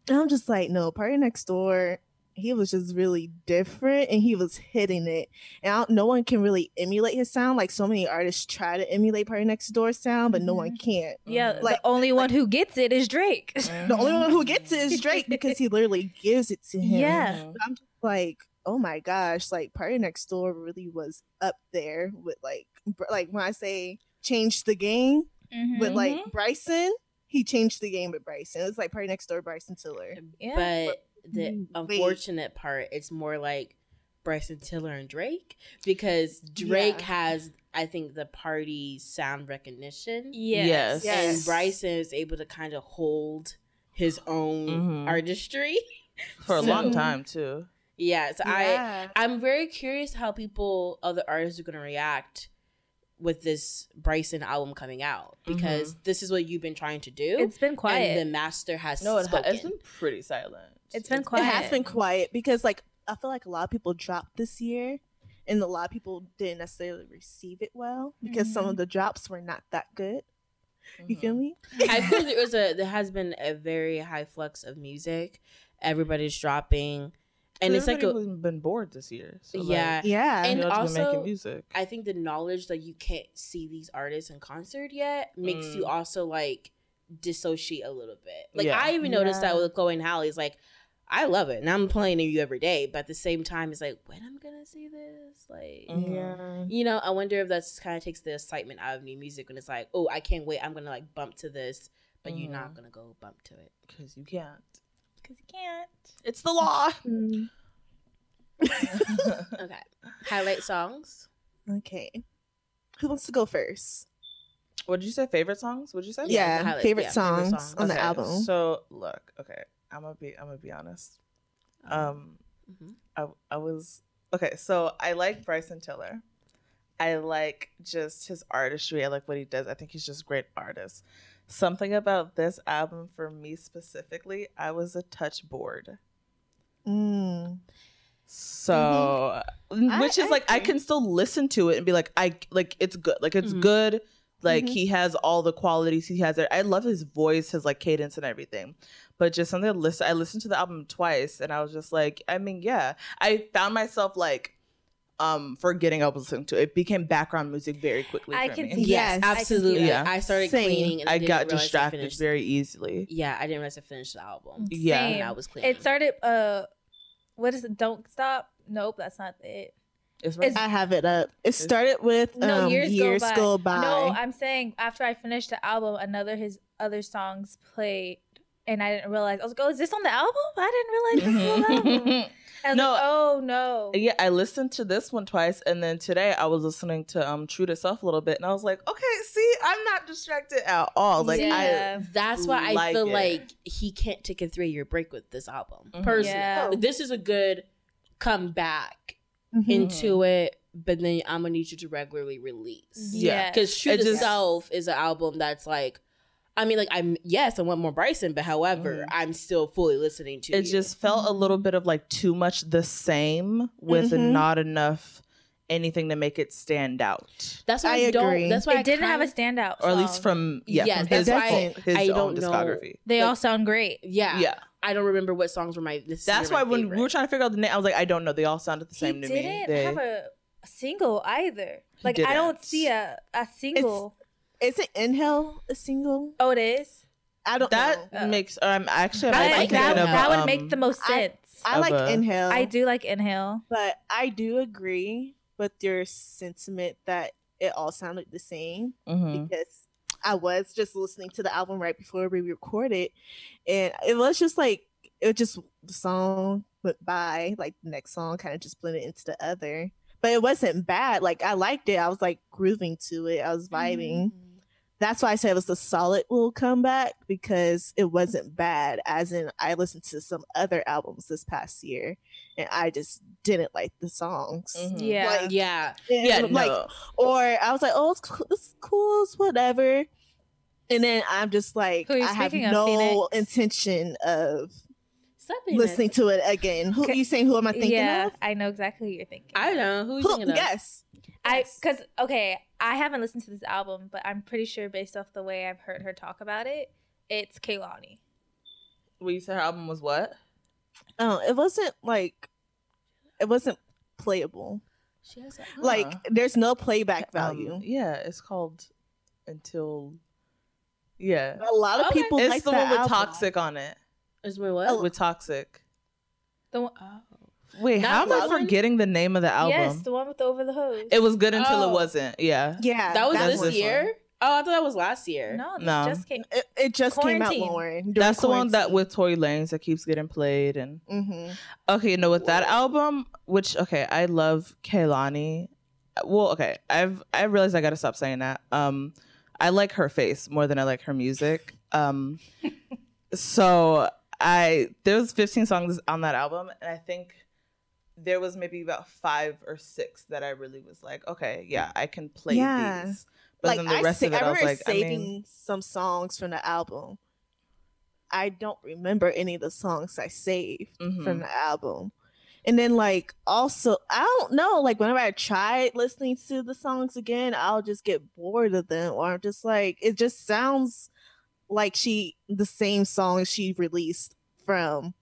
A: And I'm just like, no, Party Next Door. He was just really different, and he was hitting it. And I don't- no one can really emulate his sound. Like so many artists try to emulate Party Next Door sound, but no one can.
B: yeah.
C: Mhm.
A: Like-
B: the only one who gets it is Drake.
A: The only one who gets it is Drake because he literally gives it to him.
B: Yeah.
C: Mhm.
A: I'm just like, oh my gosh, like Party Next Door really was up there with like, br- like when I say change the game with
B: Mhm.
A: like Bryson, he changed the game with Bryson. It's like Party Next Door, Bryson Tiller.
B: Yeah.
D: But the
A: Mm, wait.
D: unfortunate part, it's more like Bryson Tiller and Drake because Drake
A: Yeah.
D: has, I think, the party sound recognition,
B: yes.
C: Yes.
A: Yes.
D: and Bryson is able to kind of hold his own
C: Mhm.
D: artistry.
C: for a long time too.
D: Yeah, so I
A: Yeah.
D: I'm very curious how people, other artists, are going to react with this Bryson album coming out because this is what you've been trying to do.
B: It's been quiet.
D: And the master has
C: No, it ha-
D: spoken.
C: it's been pretty silent.
B: It's been quiet.
A: it has been quiet because like I feel like a lot of people dropped this year, and a lot of people didn't necessarily receive it well because some
B: Mhm.
A: of the drops were not that good. You feel
C: Mhm.
A: me?
D: I feel there was a there has been a very high flux of music. Everybody's dropping, and it's like a
C: Everybody was been bored this year. So like,
D: yeah.
A: Yeah.
D: And
C: you know, just been
D: also-
C: making music.
D: I think the knowledge that you can't see these artists in concert yet makes
C: Mm.
D: you also like dissociate a little bit. Like
C: Yeah.
D: I even noticed that with Chloe and Halle. It's like I love it, and I'm playing to you every day. But at the same time, it's like when I'm gonna see this, like.
C: Mhm.
A: yeah.
D: You know, I wonder if that's kind of takes the excitement out of new music when it's like, oh, I can't wait. I'm gonna like bump to this, but you're not
C: Mhm.
D: gonna go bump to it.
C: Because you can't.
B: Because you can't.
C: It's the law.
A: Mm.
D: Okay, highlight songs.
A: Okay. Who wants to go first?
C: what did you say? Favorite songs? What did you say?
D: Yeah,
A: Yeah, favorite,
D: yeah, favorite
A: songs
D: songs.
A: on the album.
C: So look, okay, I'm gonna be I'm gonna be honest. Um,
D: Mhm.
C: I I was okay. So I like Bryson Tiller. I like just his artistry. I like what he does. I think he's just a great artist. Something about this album for me specifically, I was a touch bored.
A: Mm.
C: So, which
A: I-
C: is
A: I
C: like I can still listen to it and be like, I like it's good. Like it's
D: Mhm.
C: good. Like
A: Mhm.
C: he has all the qualities he has there. I love his voice, his like cadence and everything. But just something to listen. I listened to the album twice and I was just like, I mean, yeah. I found myself like um forgetting I was listening to it. It became background music very quickly.
B: I
C: for
B: can
C: me.
B: see
D: Yes,
B: that. I can see
D: absolutely.
C: that.
D: I started
A: Same.
D: cleaning, and I,
C: I got
D: realize I
C: distracted very easily.
D: Yeah, I didn't realize I finished the album.
C: Yeah.
B: Same.
D: I was cleaning.
B: It started. Uh, what is it? Don't stop. Nope, that's not it.
C: It's,
B: It's-
A: I have it up. It started with
B: No,
A: um,
B: years,
A: years,
B: go by.
A: go by.
B: No, I'm saying after I finished the album, another his other songs played, and I didn't realize. I was like, "Oh, is this on the album? I didn't realize this was on the album."
C: No.
B: like, "Oh no."
C: Yeah, I listened to this one twice, and then today I was listening to um True to Self a little bit, and I was like, okay, see, I'm not distracted at all. Like
B: Yeah.
D: That's why I feel
C: it.
D: like he can't take a three year break with this album.
C: Mhm.
D: Personally,
B: Yeah.
D: This is a good comeback
A: Mhm.
D: into it. But then I'm gonna need you to regularly release
C: Yeah.
D: because True
C: It
D: to
C: just-
D: Self is an album that's like. I mean, like I'm yes, I want more Bryson, but however,
C: Mhm.
D: I'm still fully listening to
C: it
D: you.
C: just felt a little bit of like too much the same with
A: Mhm.
C: not enough anything to make it stand out,
D: that's why I,
A: I
D: don't. That's why
B: it
D: I
B: didn't have a
D: kind-
B: standout,
C: or at least from yeah,
D: Yes,
C: from
D: that's
C: his,
A: why
C: own- his
D: I
C: own
D: don't know.
C: discography.
B: They
D: like-
B: all sound great.
D: Yeah,
C: Yeah,
D: I don't remember what songs were my. This
C: that's why when we were trying to figure out the name, I was like, I don't know. They all sounded the same
B: he
C: to
B: didn't
C: me. They,
B: have a, a single either. Like I don't see a a single.
A: Is it Inhale a single?
B: oh, it is.
A: I don't
C: that
A: know.
B: Oh.
C: makes. Um, actually,
B: I
C: I'm
B: like
C: thinking
B: that.
C: of,
B: that would
C: um,
B: make the most sense.
A: I
C: of
A: like
C: a-
A: Inhale.
B: I do like Inhale.
A: but I do agree with your sentiment that it all sounded the same
C: Mhm.
A: because I was just listening to the album right before we recorded, and it was just like it just the song went by, like the next song kind of just blended into the other. But it wasn't bad. Like I liked it. I was like grooving to it. I was vibing. That's why I said it was a solid little comeback because it wasn't bad. As in, I listened to some other albums this past year, and I just didn't like the songs.
C: Mhm.
B: Yeah.
A: Like,
D: Yeah.
A: and,
C: Yeah,
A: like
C: no.
A: or I was like, oh, it's cool, it's cool, it's whatever. And then I'm just like,
B: Who
A: I have
B: speaking of,
A: no intention of
D: Stop being
A: listening
D: messy.
A: to it again. Who
B: Okay.
A: you saying? Who am I thinking
B: yeah,
A: of?
B: I know exactly who you're thinking.
D: I know who you
A: Who,
D: thinking of.
A: Yes,
B: I because okay, I haven't listened to this album, but I'm pretty sure based off the way I've heard her talk about it, it's Kehlani.
C: Well, you said her album was what?
A: Oh, it wasn't like it wasn't playable.
D: She has a,
A: Like there's no playback
C: Um,
A: value.
C: yeah, it's called Until. Yeah,
A: a lot of
D: Okay.
A: people
C: it's
A: like
C: the
A: that
C: one with
A: album.
C: Toxic on it.
D: is my what?
C: With Toxic.
B: The one,
C: Wait,
D: Not
C: how am I forgetting the name of the album?
B: yes, the one with the over the hose.
C: It was good until
D: Oh.
C: it wasn't. Yeah.
A: Yeah,
D: that was
C: That's
D: this
C: this
D: year.
C: one.
D: Oh, I thought that was last year.
B: no,
C: No.
B: just came.
A: It, it just came out, Lauren. during
C: That's the one that with Tory Lanez that keeps getting played and
A: Mhm.
C: Okay, no, with that album, which okay, I love Kehlani. Well, okay, I've I realized I gotta stop saying that. Um, I like her face more than I like her music. Um, so I there was 15 songs on that album, and I think there was maybe about five or six that I really was like, okay, yeah, I can play
A: Yeah.
C: these. But
A: like
C: then the
A: I,
C: rest
A: sa-
C: of it,
A: I
C: I was
A: remember
C: like, I
A: saving
C: mean,
A: some songs from the album. I don't remember any of the songs I saved
C: mhm.
A: from the album. And then like also I don't know, like whenever I tried listening to the songs again, I'll just get bored of them or I'm just like it just sounds like she the same songs she released from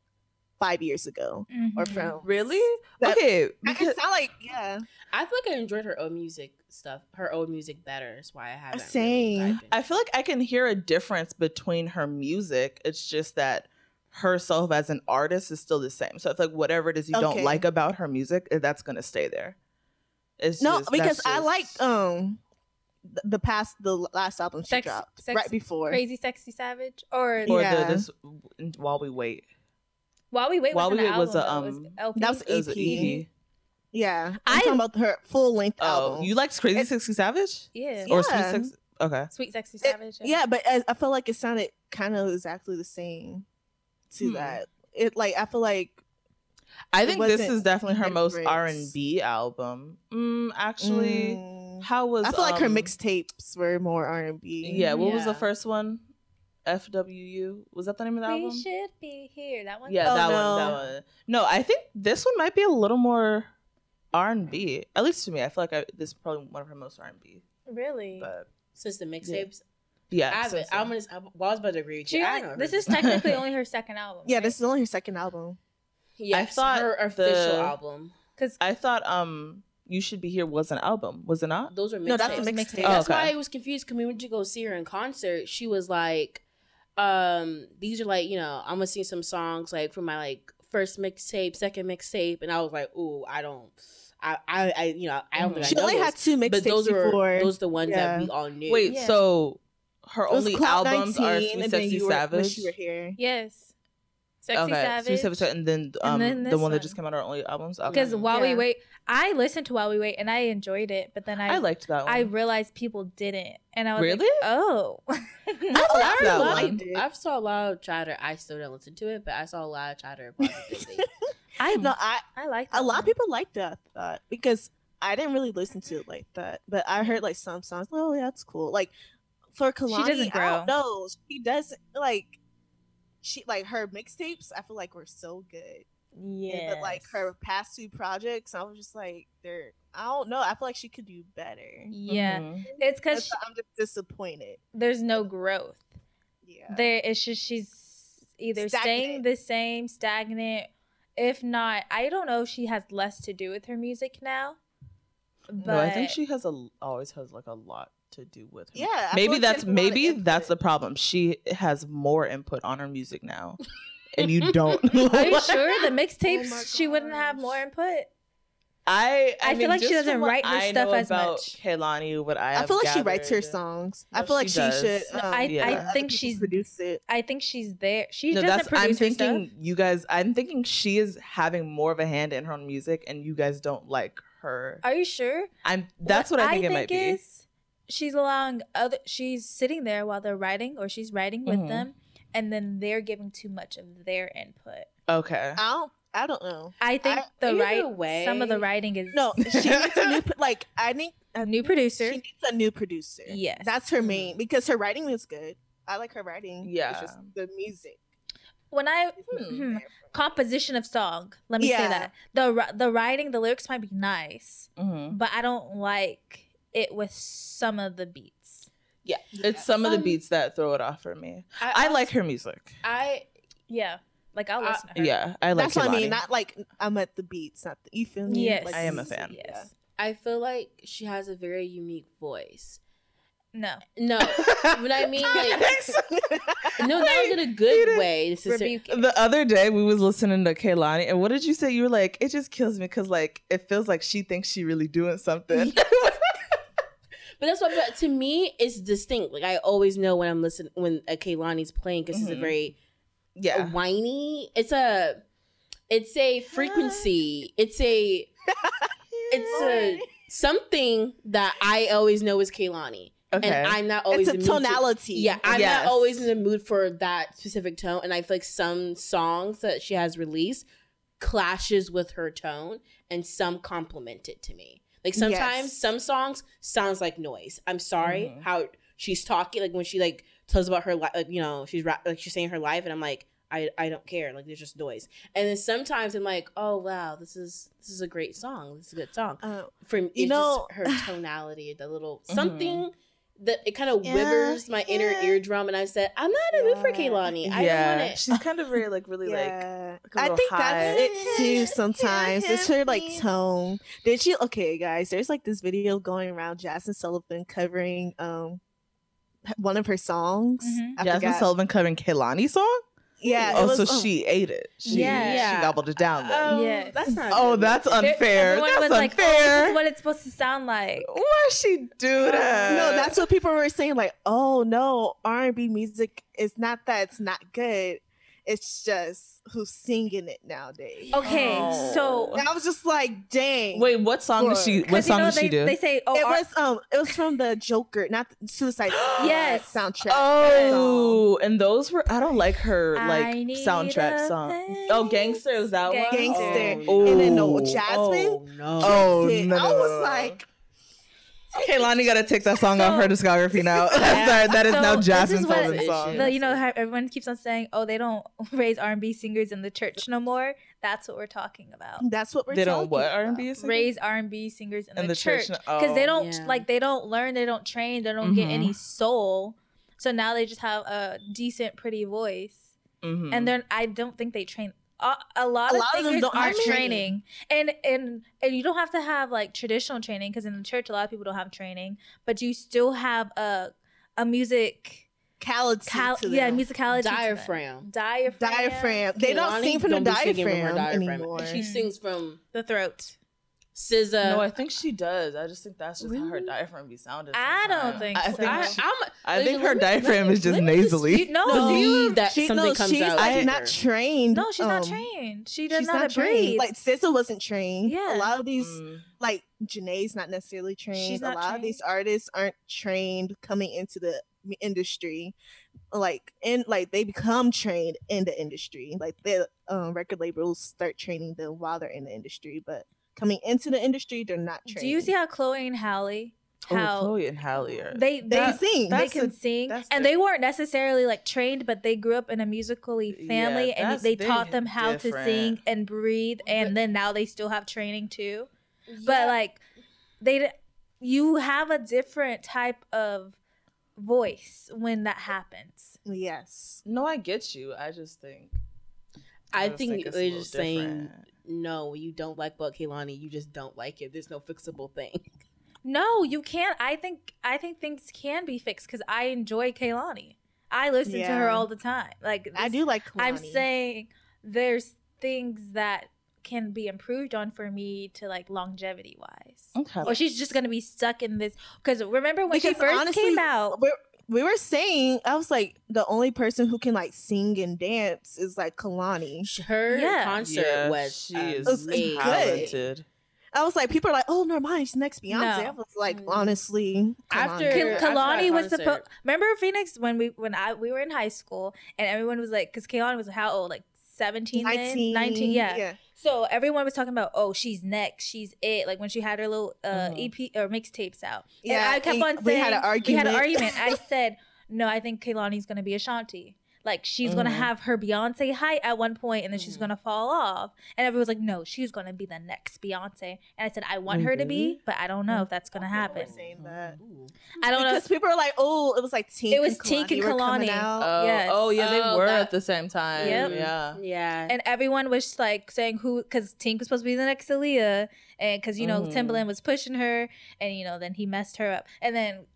A: five years ago or
B: Mhm.
A: from
C: really
A: that-
C: okay.
A: I
C: Because,
A: can sound like yeah.
D: I feel like I enjoyed her old music stuff. Her old music better. That's why I haven't.
A: Same.
D: Really.
C: I feel like I can hear a difference between her music. It's just that herself as an artist is still the same. So it's like whatever it is you don't like about her music, eh, that's gonna stay there. It's
A: No,
C: just-
A: because
C: that's
A: I like um the past the last album she
B: Sex-
A: dropped
B: Sex-
A: right before.
B: Crazy Sexy Savage or
C: or
A: Yeah.
C: the this while we wait.
B: While We Wait
C: While We Wait was a,
B: though, it
C: um,
B: was LP.
A: That was
C: It was
A: EP.
C: EP.
A: Yeah, I'm
B: I-
A: talking about her full length
C: Oh,
A: album.
C: you liked Crazy
A: It-
C: Sexy Savage
B: yeah.
C: or Sweet
A: Yeah.
C: Sex? Okay,
B: Sweet Sexy
A: It-
B: Savage.
A: yeah, but I, I feel like it sounded kind of exactly the same to
C: Hmm.
A: that. It like I feel like
C: I think this is definitely her most. R and B album. Mm, actually,
A: mm,
C: how was
A: I feel like her
C: um,
A: mixtapes were more R and B.
C: Yeah, what was the first one? FWU was that the name of the
B: we
C: album?
B: should be here. That one.
C: Yeah,
A: Oh,
C: that
A: no.
C: one. That one. No, I think this one might be a little more R and B. At least to me, I feel like I, this is probably one of her most R and B.
B: Really.
C: But
D: Since the mixtapes,
C: yeah,
D: I haven't.
C: so-
D: I'm gonna. I was about to agree with you. I
B: this is technically only her second album.
A: yeah.
B: right?
A: This is only her second album.
D: Yeah, I
C: thought
D: her official
C: the-
D: album.
B: because
C: I thought um, you should be here was an album, was it not?
D: Those are mixtapes.
A: No, that's a
B: Mixtape.
A: mixtape.
C: Oh,
D: That's why I was confused. Because we went to go see her in concert. She was like, um, "These are like, you know, I'm gonna sing some songs like from my like first mixtape, second mixtape," and I was like, "Ooh, I don't, I, I, I you know, I don't think
A: She
D: I know
A: only
D: those.
A: had two
D: but
A: mixtapes
D: those were
A: before.
D: those are the ones
A: Yeah.
D: that we all knew.
C: Wait,
B: Yeah.
C: so her only
A: Cloud
C: albums are
A: 19,
C: Sweet Sexy
A: you were-
C: Savage.
A: she were here.
B: yes, Sexy
C: okay,
B: Savage.
C: Sweet Savage, and then um
B: then
C: the
B: this
C: one that just came out are only albums. Okay.
B: Because while we wait, I listened to while we wait, and I enjoyed it. But then I,
C: I liked that one.
B: I realized people didn't, and I was
C: Really?
B: like, oh,
C: I
D: I
C: liked that
D: a lot
C: one.
D: of- I saw a lot of chatter. I still didn't listen to it, but I saw a lot of chatter.
B: I
A: No, I
B: I like
A: a lot of people like that I because I didn't really listen to it like that, but I heard like some songs. Oh, yeah, that's cool. Like for Kehlani,
B: doesn't
A: I don't
B: grow.
A: know. She doesn't like. She like her mixtapes. I feel like were so good.
B: Yeah,
A: But like her past two projects, I was just like, they're. I don't know. I feel like she could do better.
B: Yeah,
C: Mhm.
B: it's because
A: I'm just disappointed.
B: there's no growth.
A: Yeah.
B: There, it's just she's either staying the same, stagnant. If not, I don't know if she has less to do with her music now. But
C: no, I think she has a always has like a lot to do with her.
A: Yeah.
C: Maybe
A: like
C: that's
A: has a lot of
C: maybe that's the problem. She has more input on her music now. and you don't.
B: Are you sure the
A: Oh my
B: mixtapes she wouldn't have more input?
C: I, I,
B: I feel like she doesn't write her
C: I
B: stuff
C: know
B: as
C: about
B: much.
C: Kehlani, what I,
A: I feel like she writes her songs.
C: No,
A: I feel like
C: she
A: she,
C: does.
A: should.
B: No,
A: Um,
B: I,
C: yeah.
B: I think she's
A: produce it.
B: I think she's there. She
C: No,
B: doesn't
C: that's.
B: produce
C: I'm thinking
B: stuff.
C: you guys. I'm thinking she is having more of a hand in her own music, and you guys don't like her.
B: Are you sure?
C: I'm. That's what, I think it might be.
B: Is she's allowing other. She's sitting there while they're writing, or she's writing with
C: Mhm.
B: them, and then they're giving too much of their input.
C: Okay.
A: I don't. I don't know.
B: I think
A: I-
B: the
D: either
B: right
D: way-
B: some of the writing is
A: No, she needs a new. Like I think
B: a new producer.
A: She needs a new producer.
B: Yes.
A: that's her main because her writing is good. I like her writing. It's
C: Yeah.
A: just the music.
B: when I
C: Hmm.
B: hmm, composition of song, let me say that the the writing, the lyrics might be nice,
C: hmm
B: but I don't like it with some of the beats.
C: Yeah, it's some of the
D: Um,
C: beats that throw it off for me. I like her music.
D: I
B: Yeah, like I'll listen to her.
C: Yeah, I like.
A: that's what I mean. Not like I'm at the beats. Not the, you feel me?
B: Yes,
A: Like,
C: I am a
A: music,
C: fan.
A: yeah.
B: Yes.
D: I feel like she has a very unique voice.
B: No,
D: No, but I mean like no, not in a good way. This is
C: the other day we was listening to Kehlani, and what did you say? You were like, it just kills me because like it feels like she thinks she really doing something.
D: But that's what. But to me, it's distinct. Like I always know when I'm listening when uh, a Kehlani's playing because it's a very
C: yeah,
D: whiny. It's a, it's a frequency. It's a, it's a something that I always know is Kehlani,
C: okay.
D: and I'm not always
A: It's a
D: in the mood to-
A: tonality.
D: yeah, I'm
C: Yes.
D: not always in the mood for that specific tone, and I feel like some songs that she has released clashes with her tone, and some complement it to me. Like sometimes
A: Yes.
D: some songs sounds like noise. I'm sorry
C: Mhm.
D: how she's talking, like when she like tells about her life, like you know she's rap- like she's saying her life, and I'm like. I, I don't care like there's just noise and then sometimes i'm like oh wow this is this is a great song this is a good song
A: Uh,
D: for
A: You know-
D: her tonality the little
C: Mhm.
D: something that it kind of
A: Yeah,
D: withers my inner eardrum and i said i'm not in the mood for
A: Yeah.
D: Kehlani. i
C: yeah,
D: don't want it
C: she's kind of very like really like
A: yeah.
C: like a
A: I
C: little
A: think
C: high.
A: that's it too. Sometimes it's her like tone. Did she? Okay, guys. There's like this video going around. Jazmine Sullivan covering um one of her songs.
B: Mhm.
A: Jazmine.
C: Sullivan covering Kehlani's song.
A: Yeah.
C: oh,
A: was,
C: so
A: um,
C: she ate it. She,
B: Yeah.
C: she gobbled it down. Then.
D: Oh,
B: Yes.
D: that's not
C: oh,
D: good.
C: that's unfair.
B: everyone
C: That's
B: was like, oh,
C: unfair.
B: this is what it's supposed to sound like.
C: Why she do that?
A: No, that's what people were saying. Like, oh no, R and B music is not that it's not good. It's just who's singing it nowadays.
B: Okay,
C: Oh.
B: so
A: And I was just like, dang.
C: Wait, what song did she? What
B: because you
C: song
B: know
C: did
B: they,
C: she do?
B: they say oh
A: it
B: R-
A: was um, it was from the Joker, not the Suicide
B: Yes.
A: soundtrack.
C: Oh, and those were I don't like her like soundtrack
B: a
C: song.
B: thing.
C: Oh, Gangster is that one?
A: Gangster.
C: Oh.
A: And then no,
C: Oh.
A: Jazmine.
D: oh no
C: Oh
A: Shit.
C: no, no,
A: I was like,
C: Kehlani got to take that song off her discography now.
B: Yeah.
C: Sorry, that is
B: So
C: now
B: this
C: Jazmine
B: is what-
C: song.
B: the, you know everyone keeps on saying oh they don't raise R&B singers in the church no more. That's what we're talking about.
A: that's what we're
C: They
A: talking
C: don't what
A: about.
C: R and B is
B: Raise R&B singers in,
C: in
B: the, church
C: church?
B: because they
C: Oh.
B: don't
D: Yeah.
B: like they don't learn, they don't train, they don't get
C: Mhm.
B: any soul. So now they just have a decent, pretty voice.
C: Mhm.
B: and then I don't think they train. A, a lot
A: A
B: of
A: lot of them
B: singers
A: don't-
B: aren't
A: aren't
B: training, and and and you don't have to have like traditional training because in the church a lot of people don't have training, but you still have a a music
A: Cality
B: cal-
A: to
B: yeah
A: them.
B: musicality to
D: diaphragm
B: diaphragm
A: diaphragm. They don't
D: Kehlani
A: sing from the
D: don't be singing from her
A: diaphragm, anymore.
D: she sings from
B: the throat.
D: SZA.
C: no, I think she does. I just think that's just how her diaphragm be sounding.
B: I don't
C: sometimes.
B: think
C: I
B: so.
C: think
D: I,
C: she-
D: I'm,
C: I think her
D: let me-
C: diaphragm
D: let
C: is just
D: me- let me
C: nasally.
B: You- no,
A: No,
B: do you-
D: believe that
A: She,
D: something
A: no,
D: comes
A: she's
D: out.
A: like
C: I-
A: not trained.
B: no, she's not
A: um,
B: trained. She doesn't
A: She's
B: know
A: not trained.
B: breathe.
A: Like SZA wasn't trained.
B: Yeah.
A: a lot of these,
C: Mm.
A: like Jhené's not necessarily trained.
B: She's
A: a
B: not
A: lot of these artists aren't trained coming into the industry. Like and like they become trained in the industry. Like the um, record labels start training them while they're in the industry, but coming into the industry, they're not trained.
B: do you see how Chloe and Halle
C: Oh,
B: how
C: Chloe and Halle are.
B: they
A: they
B: that-
A: sing?
B: they can
C: a-
B: sing and
C: the-
B: they weren't necessarily like trained but they grew up in a musically family
C: Yeah,
B: and they
C: they
B: taught them how to sing and breathe and
D: But-
B: then now they still have training too
D: Yeah.
B: but like they you have a different type of voice when that happens
A: yes.
C: no, I get you. I just think.
D: I
C: just
D: think
C: it's a
D: they're
C: little
D: just saying
C: different.
D: No. You don't like about Kehlani. You just don't like it. There's no fixable thing.
B: no you can't i think i think things can be fixed because i enjoy kehlani I listen to her all the time. Like
A: I do like.
B: I'm saying there's things that can be improved on for me to like longevity wise.
C: Okay.
B: Or she's just gonna be stuck in this because remember when she first
A: honestly,
B: came out,
A: we were saying I was like the only person who can like sing and dance is like Kehlani.
D: Her
B: Yeah.
D: concert
C: Yeah,
D: was
C: she
A: is
D: amazing.
A: good.
C: talented.
A: I was like, people are like, oh, Normani's next Beyonce.
B: No.
A: I was like, honestly,
D: After-
B: Kehlani.
D: After that
B: Kehlani was supposed. Remember Phoenix when we when I we were in high school and everyone was like, because Kehlani was how old? Like 17, 19, 19 yeah.
A: yeah.
B: So everyone was talking about, oh, she's next, she's it. Like when she had her little uh,
C: Mhm.
B: EP or mixtapes out.
A: Yeah,
B: and I kept on saying
A: we had an
B: We had an
A: argument.
B: argument. I said, no, I think Kehlani's gonna be Ashanti. Like she's gonna
C: Mhm.
B: have her Beyonce height at one point, and then she's
D: Mhm.
B: gonna fall off. And everyone's like, no, she's gonna be the next Beyonce. And I said, I want her to be, but I don't know if that's gonna happen.
A: saying that.
D: Ooh.
B: I don't know.
A: because people are like, oh, it was like Tink.
B: It was
A: and
B: Tink and
A: were Kehlani.
C: Oh,
B: Yes.
C: oh yeah, they
D: Oh,
C: were
D: that-
C: at the same time.
B: Yep.
C: Yeah.
D: Yeah.
B: and everyone was like saying who because Tink was supposed to be the next Aaliyah, and because you know
C: Mhm.
B: Timbaland was pushing her, and you know then he messed her up, and then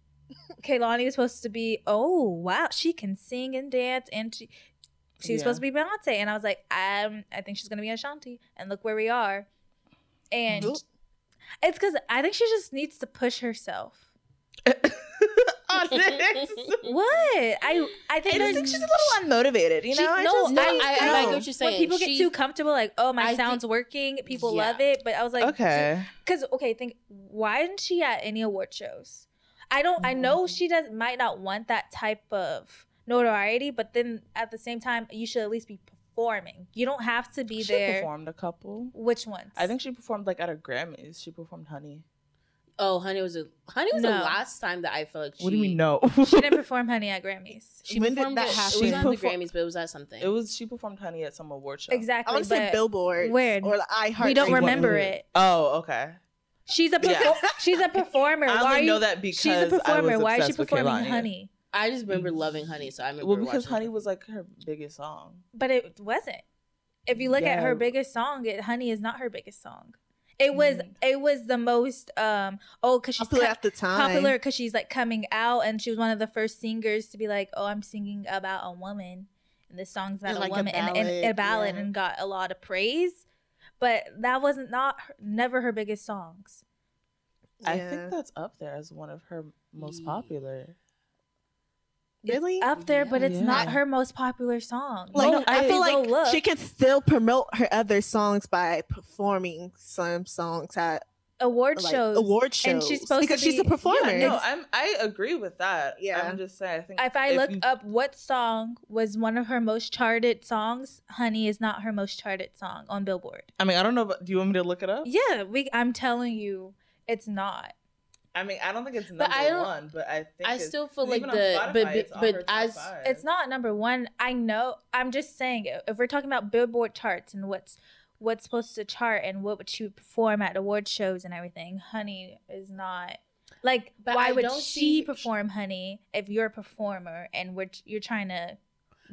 B: Kehlani was supposed to be oh wow she can sing and dance, and she she was
C: Yeah.
B: supposed to be Beyonce, and I was like um I think she's gonna be Ashanti, and look where we are, and
A: Oop.
B: it's because I think she just needs to push herself. What I I think
A: I think she's a little unmotivated, you
B: She-
A: know? I
B: no,
A: just
D: no,
A: don't
D: I- I like what you're saying.
B: when people get
D: She-
B: too comfortable, like, oh, my
D: I think-
B: sound's working, people
D: Yeah.
B: love it. But I was like,
C: okay.
B: Because okay, think why isn't she at any award shows? I don't. I know mm-hmm. she does might not want that type of notoriety, but then at the same time, you should at least be performing. You don't have to be
C: she
B: there.
C: She performed a couple.
B: Which ones?
C: I think she performed like at her Grammys. She performed Honey.
D: oh, Honey was a Honey was
B: No.
D: the last time that I felt like she.
C: What do you mean no?
B: she didn't perform "Honey" at Grammys.
D: She
A: When did
D: performed
A: that
D: it,
A: happen?
D: It was
C: She
D: on the Grammys, but it was at something.
C: it was she performed Honey at some award show.
A: I
B: Exactly.
A: want to say
B: but
A: Billboard.
B: where?
A: Or I iHeart.
B: we don't
A: Radio.
B: remember it.
C: Oh, okay.
B: She's a
C: Yeah.
B: she's a performer.
C: I
B: Why
C: only
B: are
C: know
B: you?
C: that because
B: she's a performer.
C: I was
B: Why is she
C: obsessed with
B: performing "Honey"?
D: I just remember loving Honey, so I remember.
C: Well, because Honey
D: it.
C: was like her biggest song.
B: But it wasn't. If you look at her biggest song, it, "Honey" is not her biggest song. It was.
C: Mm.
B: It was the most. Um. Oh, because she's
A: Popular
B: co-
A: at the time.
B: popular because she's like coming out and she was one of the first singers to be like, "Oh, I'm singing about a woman." And this song's about
A: And
B: a
A: like a
B: woman and, and a
A: ballad,
B: ballad
A: yeah.
B: and got a lot of praise. But that wasn't not her, never her biggest songs.
C: I think that's up there as one of her most
D: Yeah.
C: popular.
A: Really?
B: Up there, but it's not her most popular song.
A: Like
B: Go-
A: I,
B: if
A: feel like
B: look-
A: she can still promote her other songs by performing some songs at
B: award
A: like
B: shows.
A: award shows
B: and she's supposed
A: because
B: to
A: she's a performer.
C: Yeah, no, I'm. I agree with that.
A: Yeah.
C: I'm just saying. I think
B: if I
C: if
B: look
C: you-
B: up what song was one of her most charted songs, "Honey" is not her most charted song on Billboard.
C: I mean, I don't know. But do you want me to look it up?
B: Yeah, we. I'm telling you, it's not.
C: I mean, I don't think it's
D: But
C: number
D: I don't-
C: one, but I think
D: I
C: it's-
D: still feel like the
C: Spotify,
D: but
C: it's
D: but,
C: her
D: but as
C: five.
B: It's not number one. I know. I'm just saying, if we're talking about Billboard charts and what's what's supposed to chart and what would she perform at award shows and everything, "Honey" is not. Like,
D: But
B: why
D: I
B: would she
D: see-
B: perform "Honey" if you're a performer and we're you're trying to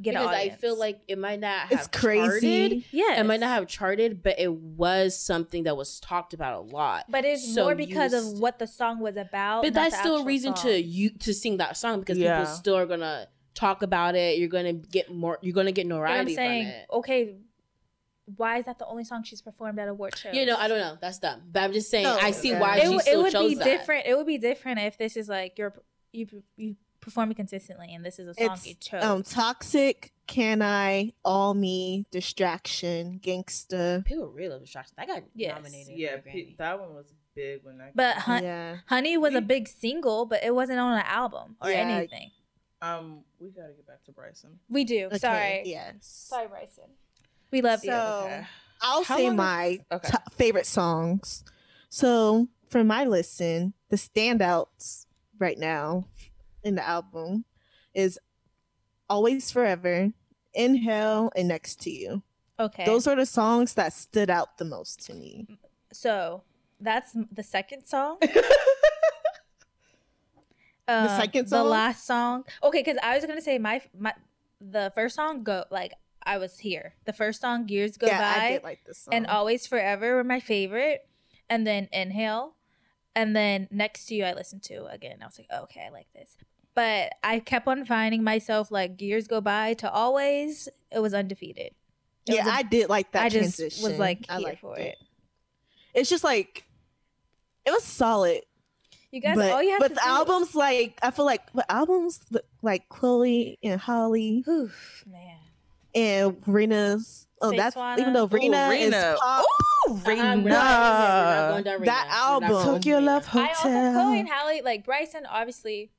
B: get
D: because
B: an
D: I feel like it might not have
A: it's crazy.
D: charted.
B: yeah,
D: It might not have charted, but it was something that was talked about a lot.
B: But it's
D: So
B: more because
D: st-
B: of what the song was about.
D: But that's still a reason
B: song.
D: to you to sing that song because
C: Yeah.
D: people still are gonna talk about it. You're gonna get more. You're gonna get
B: But I'm saying,
D: from it.
B: okay, why is that the only song she's performed at award shows?
D: You know, I don't know. That's dumb. But I'm just saying.
A: No,
D: I see
A: yeah.
D: why
B: It,
D: she
B: w-
D: still
B: it would
D: chose
B: be
D: that.
B: different. It would be different if this is like you're you you performing consistently and this is a song
A: It's
B: you chose.
A: um toxic, can I, all me, distraction, gangsta.
D: People really love distraction. That got
B: Yes.
D: nominated.
C: Yeah,
D: for a
C: pe-
D: Grammy.
C: that one was big when that.
B: But
C: came
B: Hun-
A: Yeah.
B: Honey was a big single, but it wasn't on an album or
A: Yeah.
B: anything.
C: Um, we gotta get back to Bryson.
B: We do.
A: Okay,
B: Sorry.
A: Yes.
B: Sorry, Bryson. We love you.
A: So-
C: Okay.
A: I'll
C: How
A: say
C: long
A: my
C: Okay.
A: top favorite songs. So for my listen, the standouts right now in the album is Always Forever, Inhale, and Next to You.
B: Okay.
A: Those are the songs that stood out the most to me.
B: so that's the second song.
A: The
B: Um,
A: second
B: the last song. Okay, because I was gonna say my my the first song go like I was here. The first song, Years Go
A: yeah, I
B: By,
A: did like this song.
B: and Always Forever were my favorite, and then Inhale, and then Next to You I listened to again. I was like, oh, okay, I like this. but I kept on finding myself like years go by to always. It was undefeated. It
A: yeah,
B: was a-
A: I did like that
B: I just
A: transition.
B: was like
A: I
B: here
A: liked
B: for it.
A: It's just like it was solid,
B: You guys,
A: but
B: all you have
A: but
B: to
A: the albums like I feel like the albums like Chloe and Halle
B: Whew, man.
A: And Rena's. Oh,
B: Say
A: that's
B: Swana.
A: even though Rena,
C: Rena.
A: is pop.
C: Ooh,
D: we're not going there. We're not going down Rena.
A: That album.
D: going
C: Tokyo
D: Rena.
C: Love
B: I also Chloe and
C: Hotel.
B: Halle, like Bryson, obviously.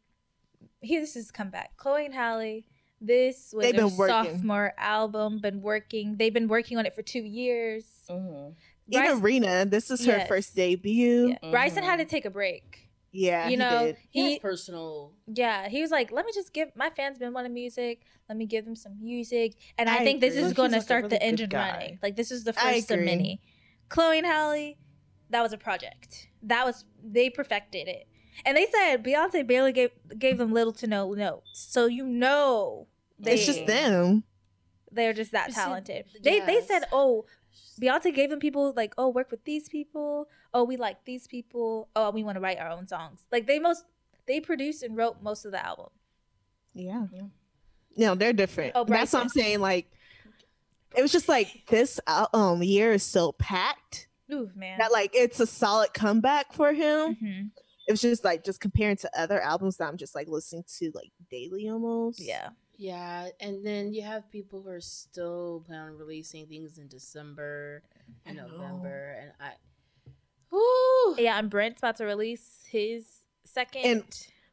B: Here, this is comeback. Chloe and Halle. This was
A: They've
B: their
A: been
B: sophomore album. Been working. They've been working on it for two years.
C: Mhm.
A: Even Rena, this is her
B: Yes.
A: first debut.
B: Yeah. Bryson had to
C: Mhm.
B: take a break.
A: Yeah,
B: you know,
A: did.
D: He has
B: he
D: personal.
B: yeah, he was like, "Let me just give my fans been wanting music. Let me give them some music." And I,
A: I
B: think this is
C: He's
B: going to
C: like
B: start
C: really
B: the engine
C: guy.
B: running. Like this is the
A: I
B: first of many. Chloe and Halle, that was a project. That was they perfected it. And they said Beyonce barely gave gave them little to no notes, so you know they
A: It's just them.
B: they're just that
D: You see,
B: talented. They they said, oh, Beyonce gave them people like, oh, work with these people. Oh, we like these people. Oh, we want to write our own songs. Like they most they produced and wrote most of the album.
A: Yeah.
C: Yeah.
A: No, they're different.
B: Oh,
A: That's what I'm saying. Like, it was just like this al- um year is so packed
B: Ooh, man.
A: that like it's a solid comeback for him.
B: Mhm.
A: It was just like just comparing to other albums that I'm just like listening to like daily almost.
B: Yeah.
D: Yeah, and then you have people who are still planning on releasing things in December and
A: I know.
D: November, and I. Ooh.
B: Yeah, and Brent's about to release his second.
A: And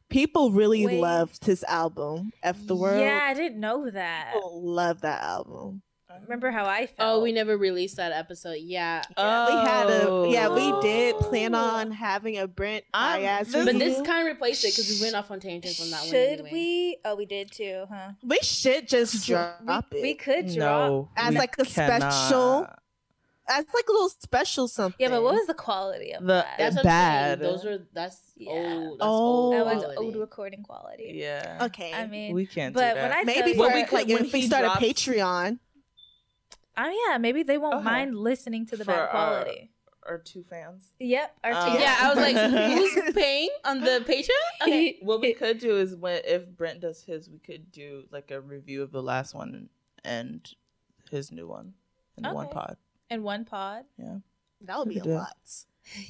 A: People really
B: Wait.
A: loved his album, F the World.
B: Yeah, I didn't know that.
A: People love that album.
B: Remember how I felt?
D: Oh, we never released that episode. Yeah,
A: Yeah, we had a yeah, we oh. did plan
B: Oh.
A: on having a Brent
C: I'm-
D: but this kind of replaced it because we went off on tangents on that one.
B: Should
D: anyway.
B: we? Oh, we did too, huh?
A: we should just drop
B: we,
A: it.
B: we could drop.
C: No,
A: As like a special-
C: cannot.
A: As like a little special something.
B: Yeah, but what was the quality of
C: The-
B: that?
D: That's
C: Bad.
D: Those are that's
B: Yeah.
D: old. That's
A: Oh.
D: old.
B: that was old recording quality.
C: Yeah.
A: okay?
B: I mean,
C: we can't.
B: but
C: do
B: when. I
A: maybe
B: tell
A: for
C: we could-
A: like
C: when
A: if we start
C: drops-
A: a Patreon.
B: oh yeah, maybe they won't
C: Okay.
B: mind listening to the
C: For
B: bad quality.
C: Our two fans.
B: Yep. Our
C: Um,
B: two-
D: Yeah, I was like, who's paying on the Patreon? Okay.
C: What we could do is when if Brent does his, we could do like a review of the last one and his new one in the one
B: Okay.
C: pod.
B: In one pod.
A: Yeah, that would be a
C: do
A: lot.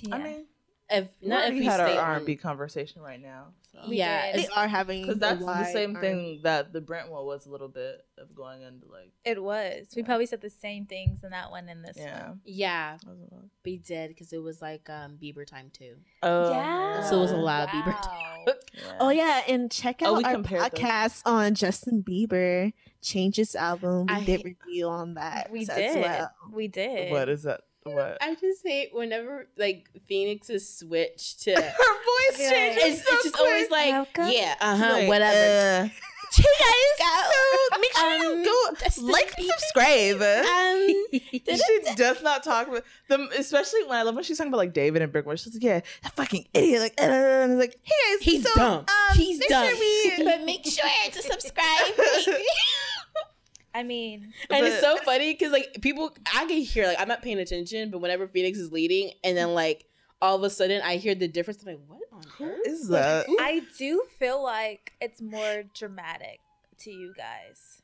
B: Yeah.
C: I mean,
D: If
C: we
D: not, if
C: already
D: we
C: had our R and B conversation right now. So.
B: We
D: yeah.
A: They are having
C: Because that's the same
A: R&B.
C: thing that the Brent one was a little bit of going into like
B: it was. We probably said the same things in that one and this
C: yeah.
B: one.
D: yeah,
C: That was
D: we did because it was like um Bieber time too.
C: Oh,
B: yeah.
D: So it was a lot of Bieber
B: Wow.
C: yeah.
A: Oh yeah, and check
C: Oh,
A: out
C: we
A: our
C: compared those.
A: podcast on Justin Bieber Changes album. We
D: I
A: did
D: hate-
A: review on that.
B: We
A: as
B: did.
A: well.
B: We did.
C: What is that? What?
D: I just hate whenever like Phoenix's switch to.
C: Her voice
B: Yeah.
C: changes.
D: It's, it's just always like,
B: Welcome.
D: yeah, uh huh,
C: Like,
D: whatever.
C: uh, hey guys, so make sure
D: Um,
C: you go like and subscribe.
D: um,
C: she does not talk about them, especially when I love when she's talking about like David and Brickman. She's like, "Yeah, that fucking idiot!" Like, uh, and it's like, "Hey guys,
D: He's
C: so,
D: dumb.
C: Um,
D: He's dumb.
C: Sure we-
D: but make sure to subscribe.
B: I mean,
D: And it's so funny because like people, I can hear like I'm not paying attention, but whenever Phoenix is leading, and then like all of a sudden I hear the difference. I'm like, what on earth
C: is that?
B: I do feel like it's more dramatic to you guys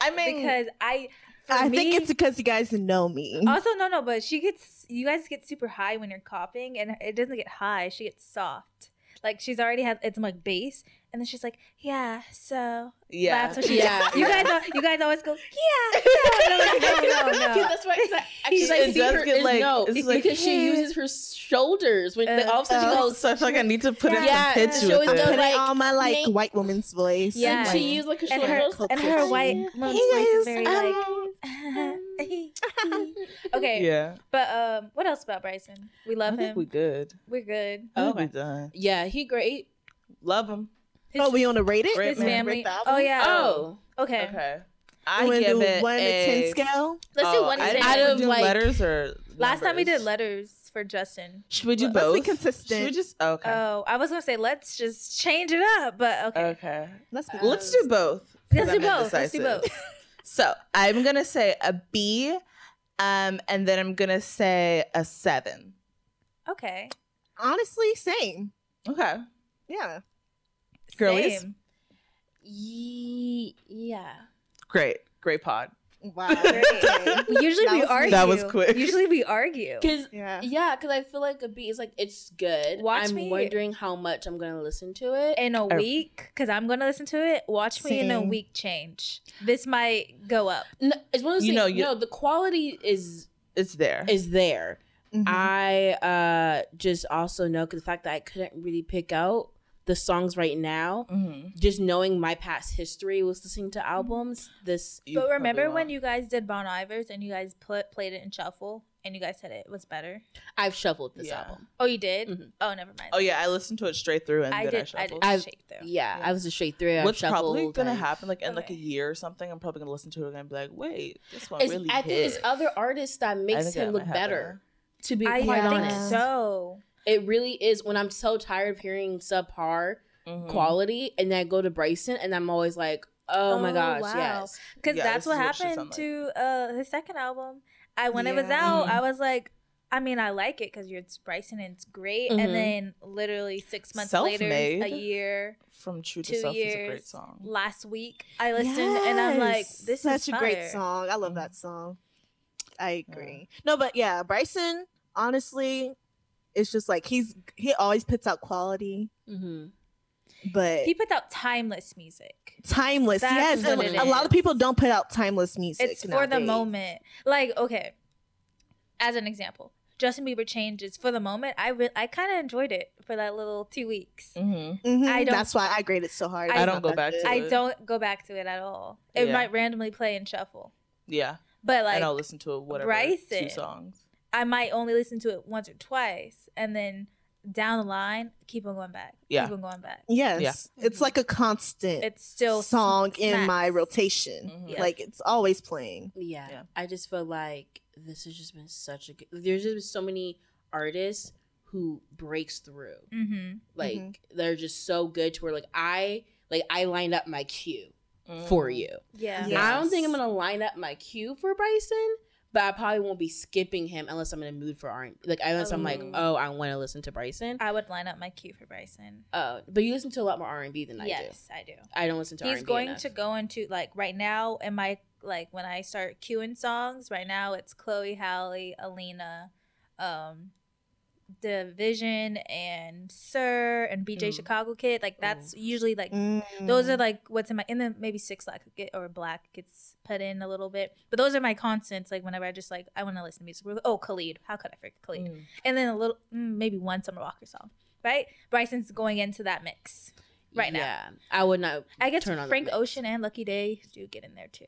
C: I mean,
B: because I. For
A: I
B: me,
A: think it's because you guys know me.
B: also no no, but she gets you guys get super high when you're coughing, and it doesn't get high. She gets soft. Like she's already had it's like bass, and then she's like, yeah, so
C: yeah,
B: that's what she.
D: Yeah.
B: You guys, al- you guys always go, yeah, so. And like, no, no, no.
D: Yeah, that's why it's like, I
B: She's
D: like
C: It
D: see
C: does
D: her
C: get, like-
D: no,
C: it's like,
D: because she uses her shoulders when like,
B: Uh,
D: all of a sudden she
A: uh,
D: goes.
C: so I feel like I need to put in
D: Yeah,
C: some pitch
D: she
C: with
D: always
C: it.
D: does,
A: Putting
D: like,
A: on my like
D: make-
A: white woman's voice.
B: Yeah.
D: and
A: Like,
D: she used like her
B: and her
D: shoulders.
B: and her white woman's
C: Hey,
B: voice is very
C: um,
B: like. okay,
C: yeah,
B: but um, what else about Bryson? We
C: I
B: love
C: think
B: him.
C: we good.
B: We're good.
C: Oh, think
D: Okay.
C: we done.
D: Yeah, he great.
C: Love him.
B: His,
A: oh, we want to rate it?
B: His
C: man.
B: family.
A: Rate the album?
B: Oh yeah.
D: Oh,
B: Okay.
C: Okay,
A: I
C: I
A: want to
C: give
A: do
C: it
A: one to ten
C: a.
A: scale.
B: Let's
C: Oh,
B: do one to
C: I
B: ten.
C: didn't
D: Out of,
C: do
D: like-
C: letters or
B: Last time we did letters for Justin.
C: Should we do
A: Let's
C: both?
A: be consistent.
C: Should we just okay?
B: Oh, I was gonna say let's just change it up, but okay.
C: okay.
A: Let's be
C: Well, let's do both. 'cause
B: Let's do
C: I'm
B: both. Let's do both.
C: So I'm gonna say a B, um, and then I'm gonna say a seven.
B: Okay.
A: honestly same.
C: Okay.
A: Yeah.
C: Girlies?
B: Same.
D: Ye- yeah.
C: Great, great pod.
A: Wow.
B: Great. Usually
A: That
B: we
A: was-
B: argue.
C: That was quick.
B: Usually we argue.
D: Cause
A: Yeah.
D: yeah, because I feel like a beat is like it's good.
B: Watch
D: I'm
B: me-
D: wondering how much I'm gonna listen to it.
B: in a
C: I-
B: week, because I'm gonna listen to it. Watch me in a
A: Same.
B: week change. This might go up.
D: No, it's one of those
C: You
D: things.
C: know,
D: you
C: you-
D: know, the quality is
C: It's there.
D: is there.
A: Mhm.
D: I uh just also know because the fact that I couldn't really pick out the songs right now.
C: Mhm.
D: Just knowing my past history was listening to albums. This
B: but remember when
C: won't.
B: you guys did Bon Iver's and you guys put played it in shuffle and you guys said it was better?
D: I've shuffled this
C: Yeah.
D: album.
B: Oh, you did?
D: Mhm.
B: Oh, never mind.
C: Oh yeah, I listened to it straight through and
B: I
C: then I
B: did. I,
C: shuffled.
D: I've-
B: shake through.
D: Yeah,
C: Yeah.
D: I was a straight through. I've
C: What's probably
D: shuffled
C: gonna
D: and-
C: happen, like in like a year or something, I'm probably gonna listen to it again and be like, wait, this one
D: It's,
C: really
D: I think it's other artists that makes
C: think
D: him look
C: might happen.
D: better. To be
B: I
D: quite
B: think
D: honest,
B: so.
D: It really is. When I'm so tired of hearing subpar
C: Mhm.
D: quality, and then I go to Bryson, and I'm always like, oh, my
B: Oh,
D: gosh,
B: wow.
D: yes.
B: Because
C: Yeah,
B: that's
C: this
B: what
C: is what she
B: happened to uh his second album. I when it was
A: Yeah.
B: out,
C: Mhm.
B: I was like, I mean, I like it because you're it's Bryson and it's great.
D: Mhm.
B: And then literally six months later, a year,
C: From True to
B: two
C: Self is a great song.
B: last week, I listened and I'm like, this
A: such
B: is such
A: a great song. I love
C: Mhm.
A: that song. I agree. No, but yeah, Bryson, honestly, it's just like he's he always puts out quality,
D: Mm-hmm.
A: but
B: He puts out timeless music.
A: timeless.
B: That's
A: yes,
B: what
A: and a lot of people don't put out timeless music.
B: It's for the moment. Like, okay, as an example, Justin Bieber changes for the moment. I re- I kind of enjoyed it for that little two weeks.
C: Mm-hmm.
A: Mhm,
B: I don't-
A: That's why I graded so hard.
B: I
A: It's
B: don't
C: go back
A: good.
C: to
B: I don't go back to it at all. It
C: Yeah.
B: might randomly play and shuffle,
C: Yeah,
B: but like
C: and I'll listen to it whatever
B: Bryson.
C: two songs.
B: I might only listen to it once or twice, and then down the line, keep on going back.
C: Yeah.
B: keep on going back.
A: Yes,
C: Yeah.
A: it's like a constant
B: It's still
A: song
B: sm-
A: in my
B: smacks.
A: rotation.
C: Mhm.
B: Yeah.
A: Like it's always playing.
D: Yeah.
C: Yeah.
D: I just feel like this has just been such a good. There's just been so many artists who breaks through.
B: Mm-hmm.
D: Like
A: Mhm.
D: they're just so good to where like I like I lined up my queue for
C: Mhm.
D: you.
B: Yeah.
A: Yeah.
D: I don't think I'm gonna line up my cue for Bryson, but I probably won't be skipping him unless I'm in a mood for R. Like unless I'm like,
B: Oh.
D: oh, I want to listen to Bryson.
B: I would line up my queue for Bryson.
D: Uh, but you listen to a lot more R and B than I do.
B: yes, I do.
D: I don't listen to
B: He's
D: R&B
B: going
D: enough.
B: to go into like right now. Am I like when I start queuing songs? Right now, it's Chloe, Halle, Alina, um, DVSN, and Sir, and BJ
C: Mm.
B: Chicago Kid. Like that's usually like
A: Mm.
B: those are like what's in my and then maybe six like get or black gets put in a little bit. But those are my constants. Like whenever I just like I want to listen to music. Oh, Khalid. How could I forget Khalid?
C: Mm.
B: And then a little mm, maybe one Summer Walker song. Right? Bryson's going into that mix right now.
D: Yeah, I would not.
B: I guess Frank. Ocean and Lucky Daye do get in there too.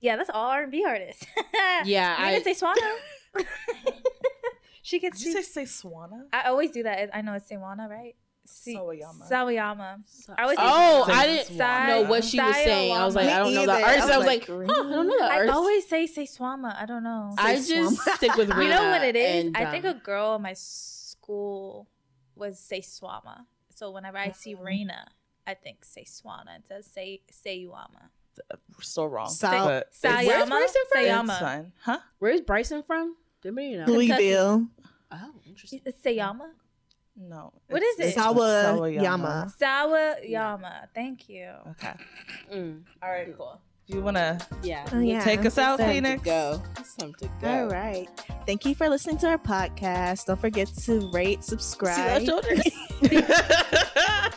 B: Yeah, that's all R and B artists.
D: Yeah,
B: I didn't say Swana. She gets.
C: Did you say say Swana?
B: I always do that. I know it's Swana, right? Si-
C: Sawayama.
B: Sawayama. I always say
D: Oh,
B: Sawayama.
D: I didn't
B: Sai-
D: know what she was saying. I was like,
A: Me
D: I don't know
A: either.
D: that artist.
A: I
D: I
A: was
D: was like,
A: like,
D: huh, I don't know that
B: I always say say Swama. I don't know.
D: I just stick with Rihanna.
B: you know what it is?
D: and,
B: I think
D: um,
B: a girl in my school was say Swama. So whenever I see
A: Mhm.
B: Raina, I think say Swana. It says say Sayuama.
C: So wrong.
A: Sa-
C: but it's-
D: Where's
B: Sayama.
D: Bryson from?
B: Sayama.
C: Huh?
D: Where's Bryson from? Did anybody know?
A: Louisville.
D: Oh, interesting.
B: It's Sayama.
C: No.
B: What
C: it's-
B: is it?
C: it's
A: Sawayama.
B: Sawayama. Thank you.
C: Okay.
D: Mm,
C: All right. Cool. Do you want to
D: yeah.
A: Oh, yeah.
C: take us out,
A: So-
D: to
C: Phoenix?
D: go. It's time to go.
A: All right. Thank you for listening to our podcast. Don't forget to rate,
C: See
A: subscribe.
C: those shoulders?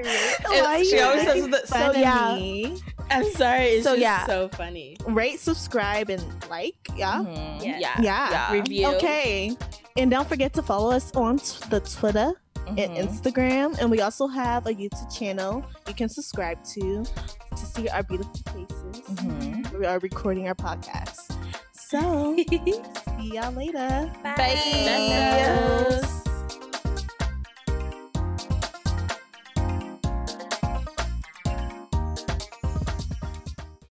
A: Why
C: She
A: you
C: always says that- so
A: fun of
C: yeah.
A: Me?
D: I'm sorry. It's
A: So,
D: just
A: yeah.
D: so funny.
A: Rate, subscribe, and like. Yeah.
C: Mhm.
B: Yeah.
D: Yeah.
A: Yeah.
C: Yeah.
D: Review.
A: Okay. And don't forget to follow us on t- the Twitter and
C: Mhm.
A: Instagram. And we also have a YouTube channel you can subscribe to to see our beautiful faces.
C: Mhm.
A: We are recording our podcast. So, see y'all later.
B: Bye.
C: Bye.
D: Bestos.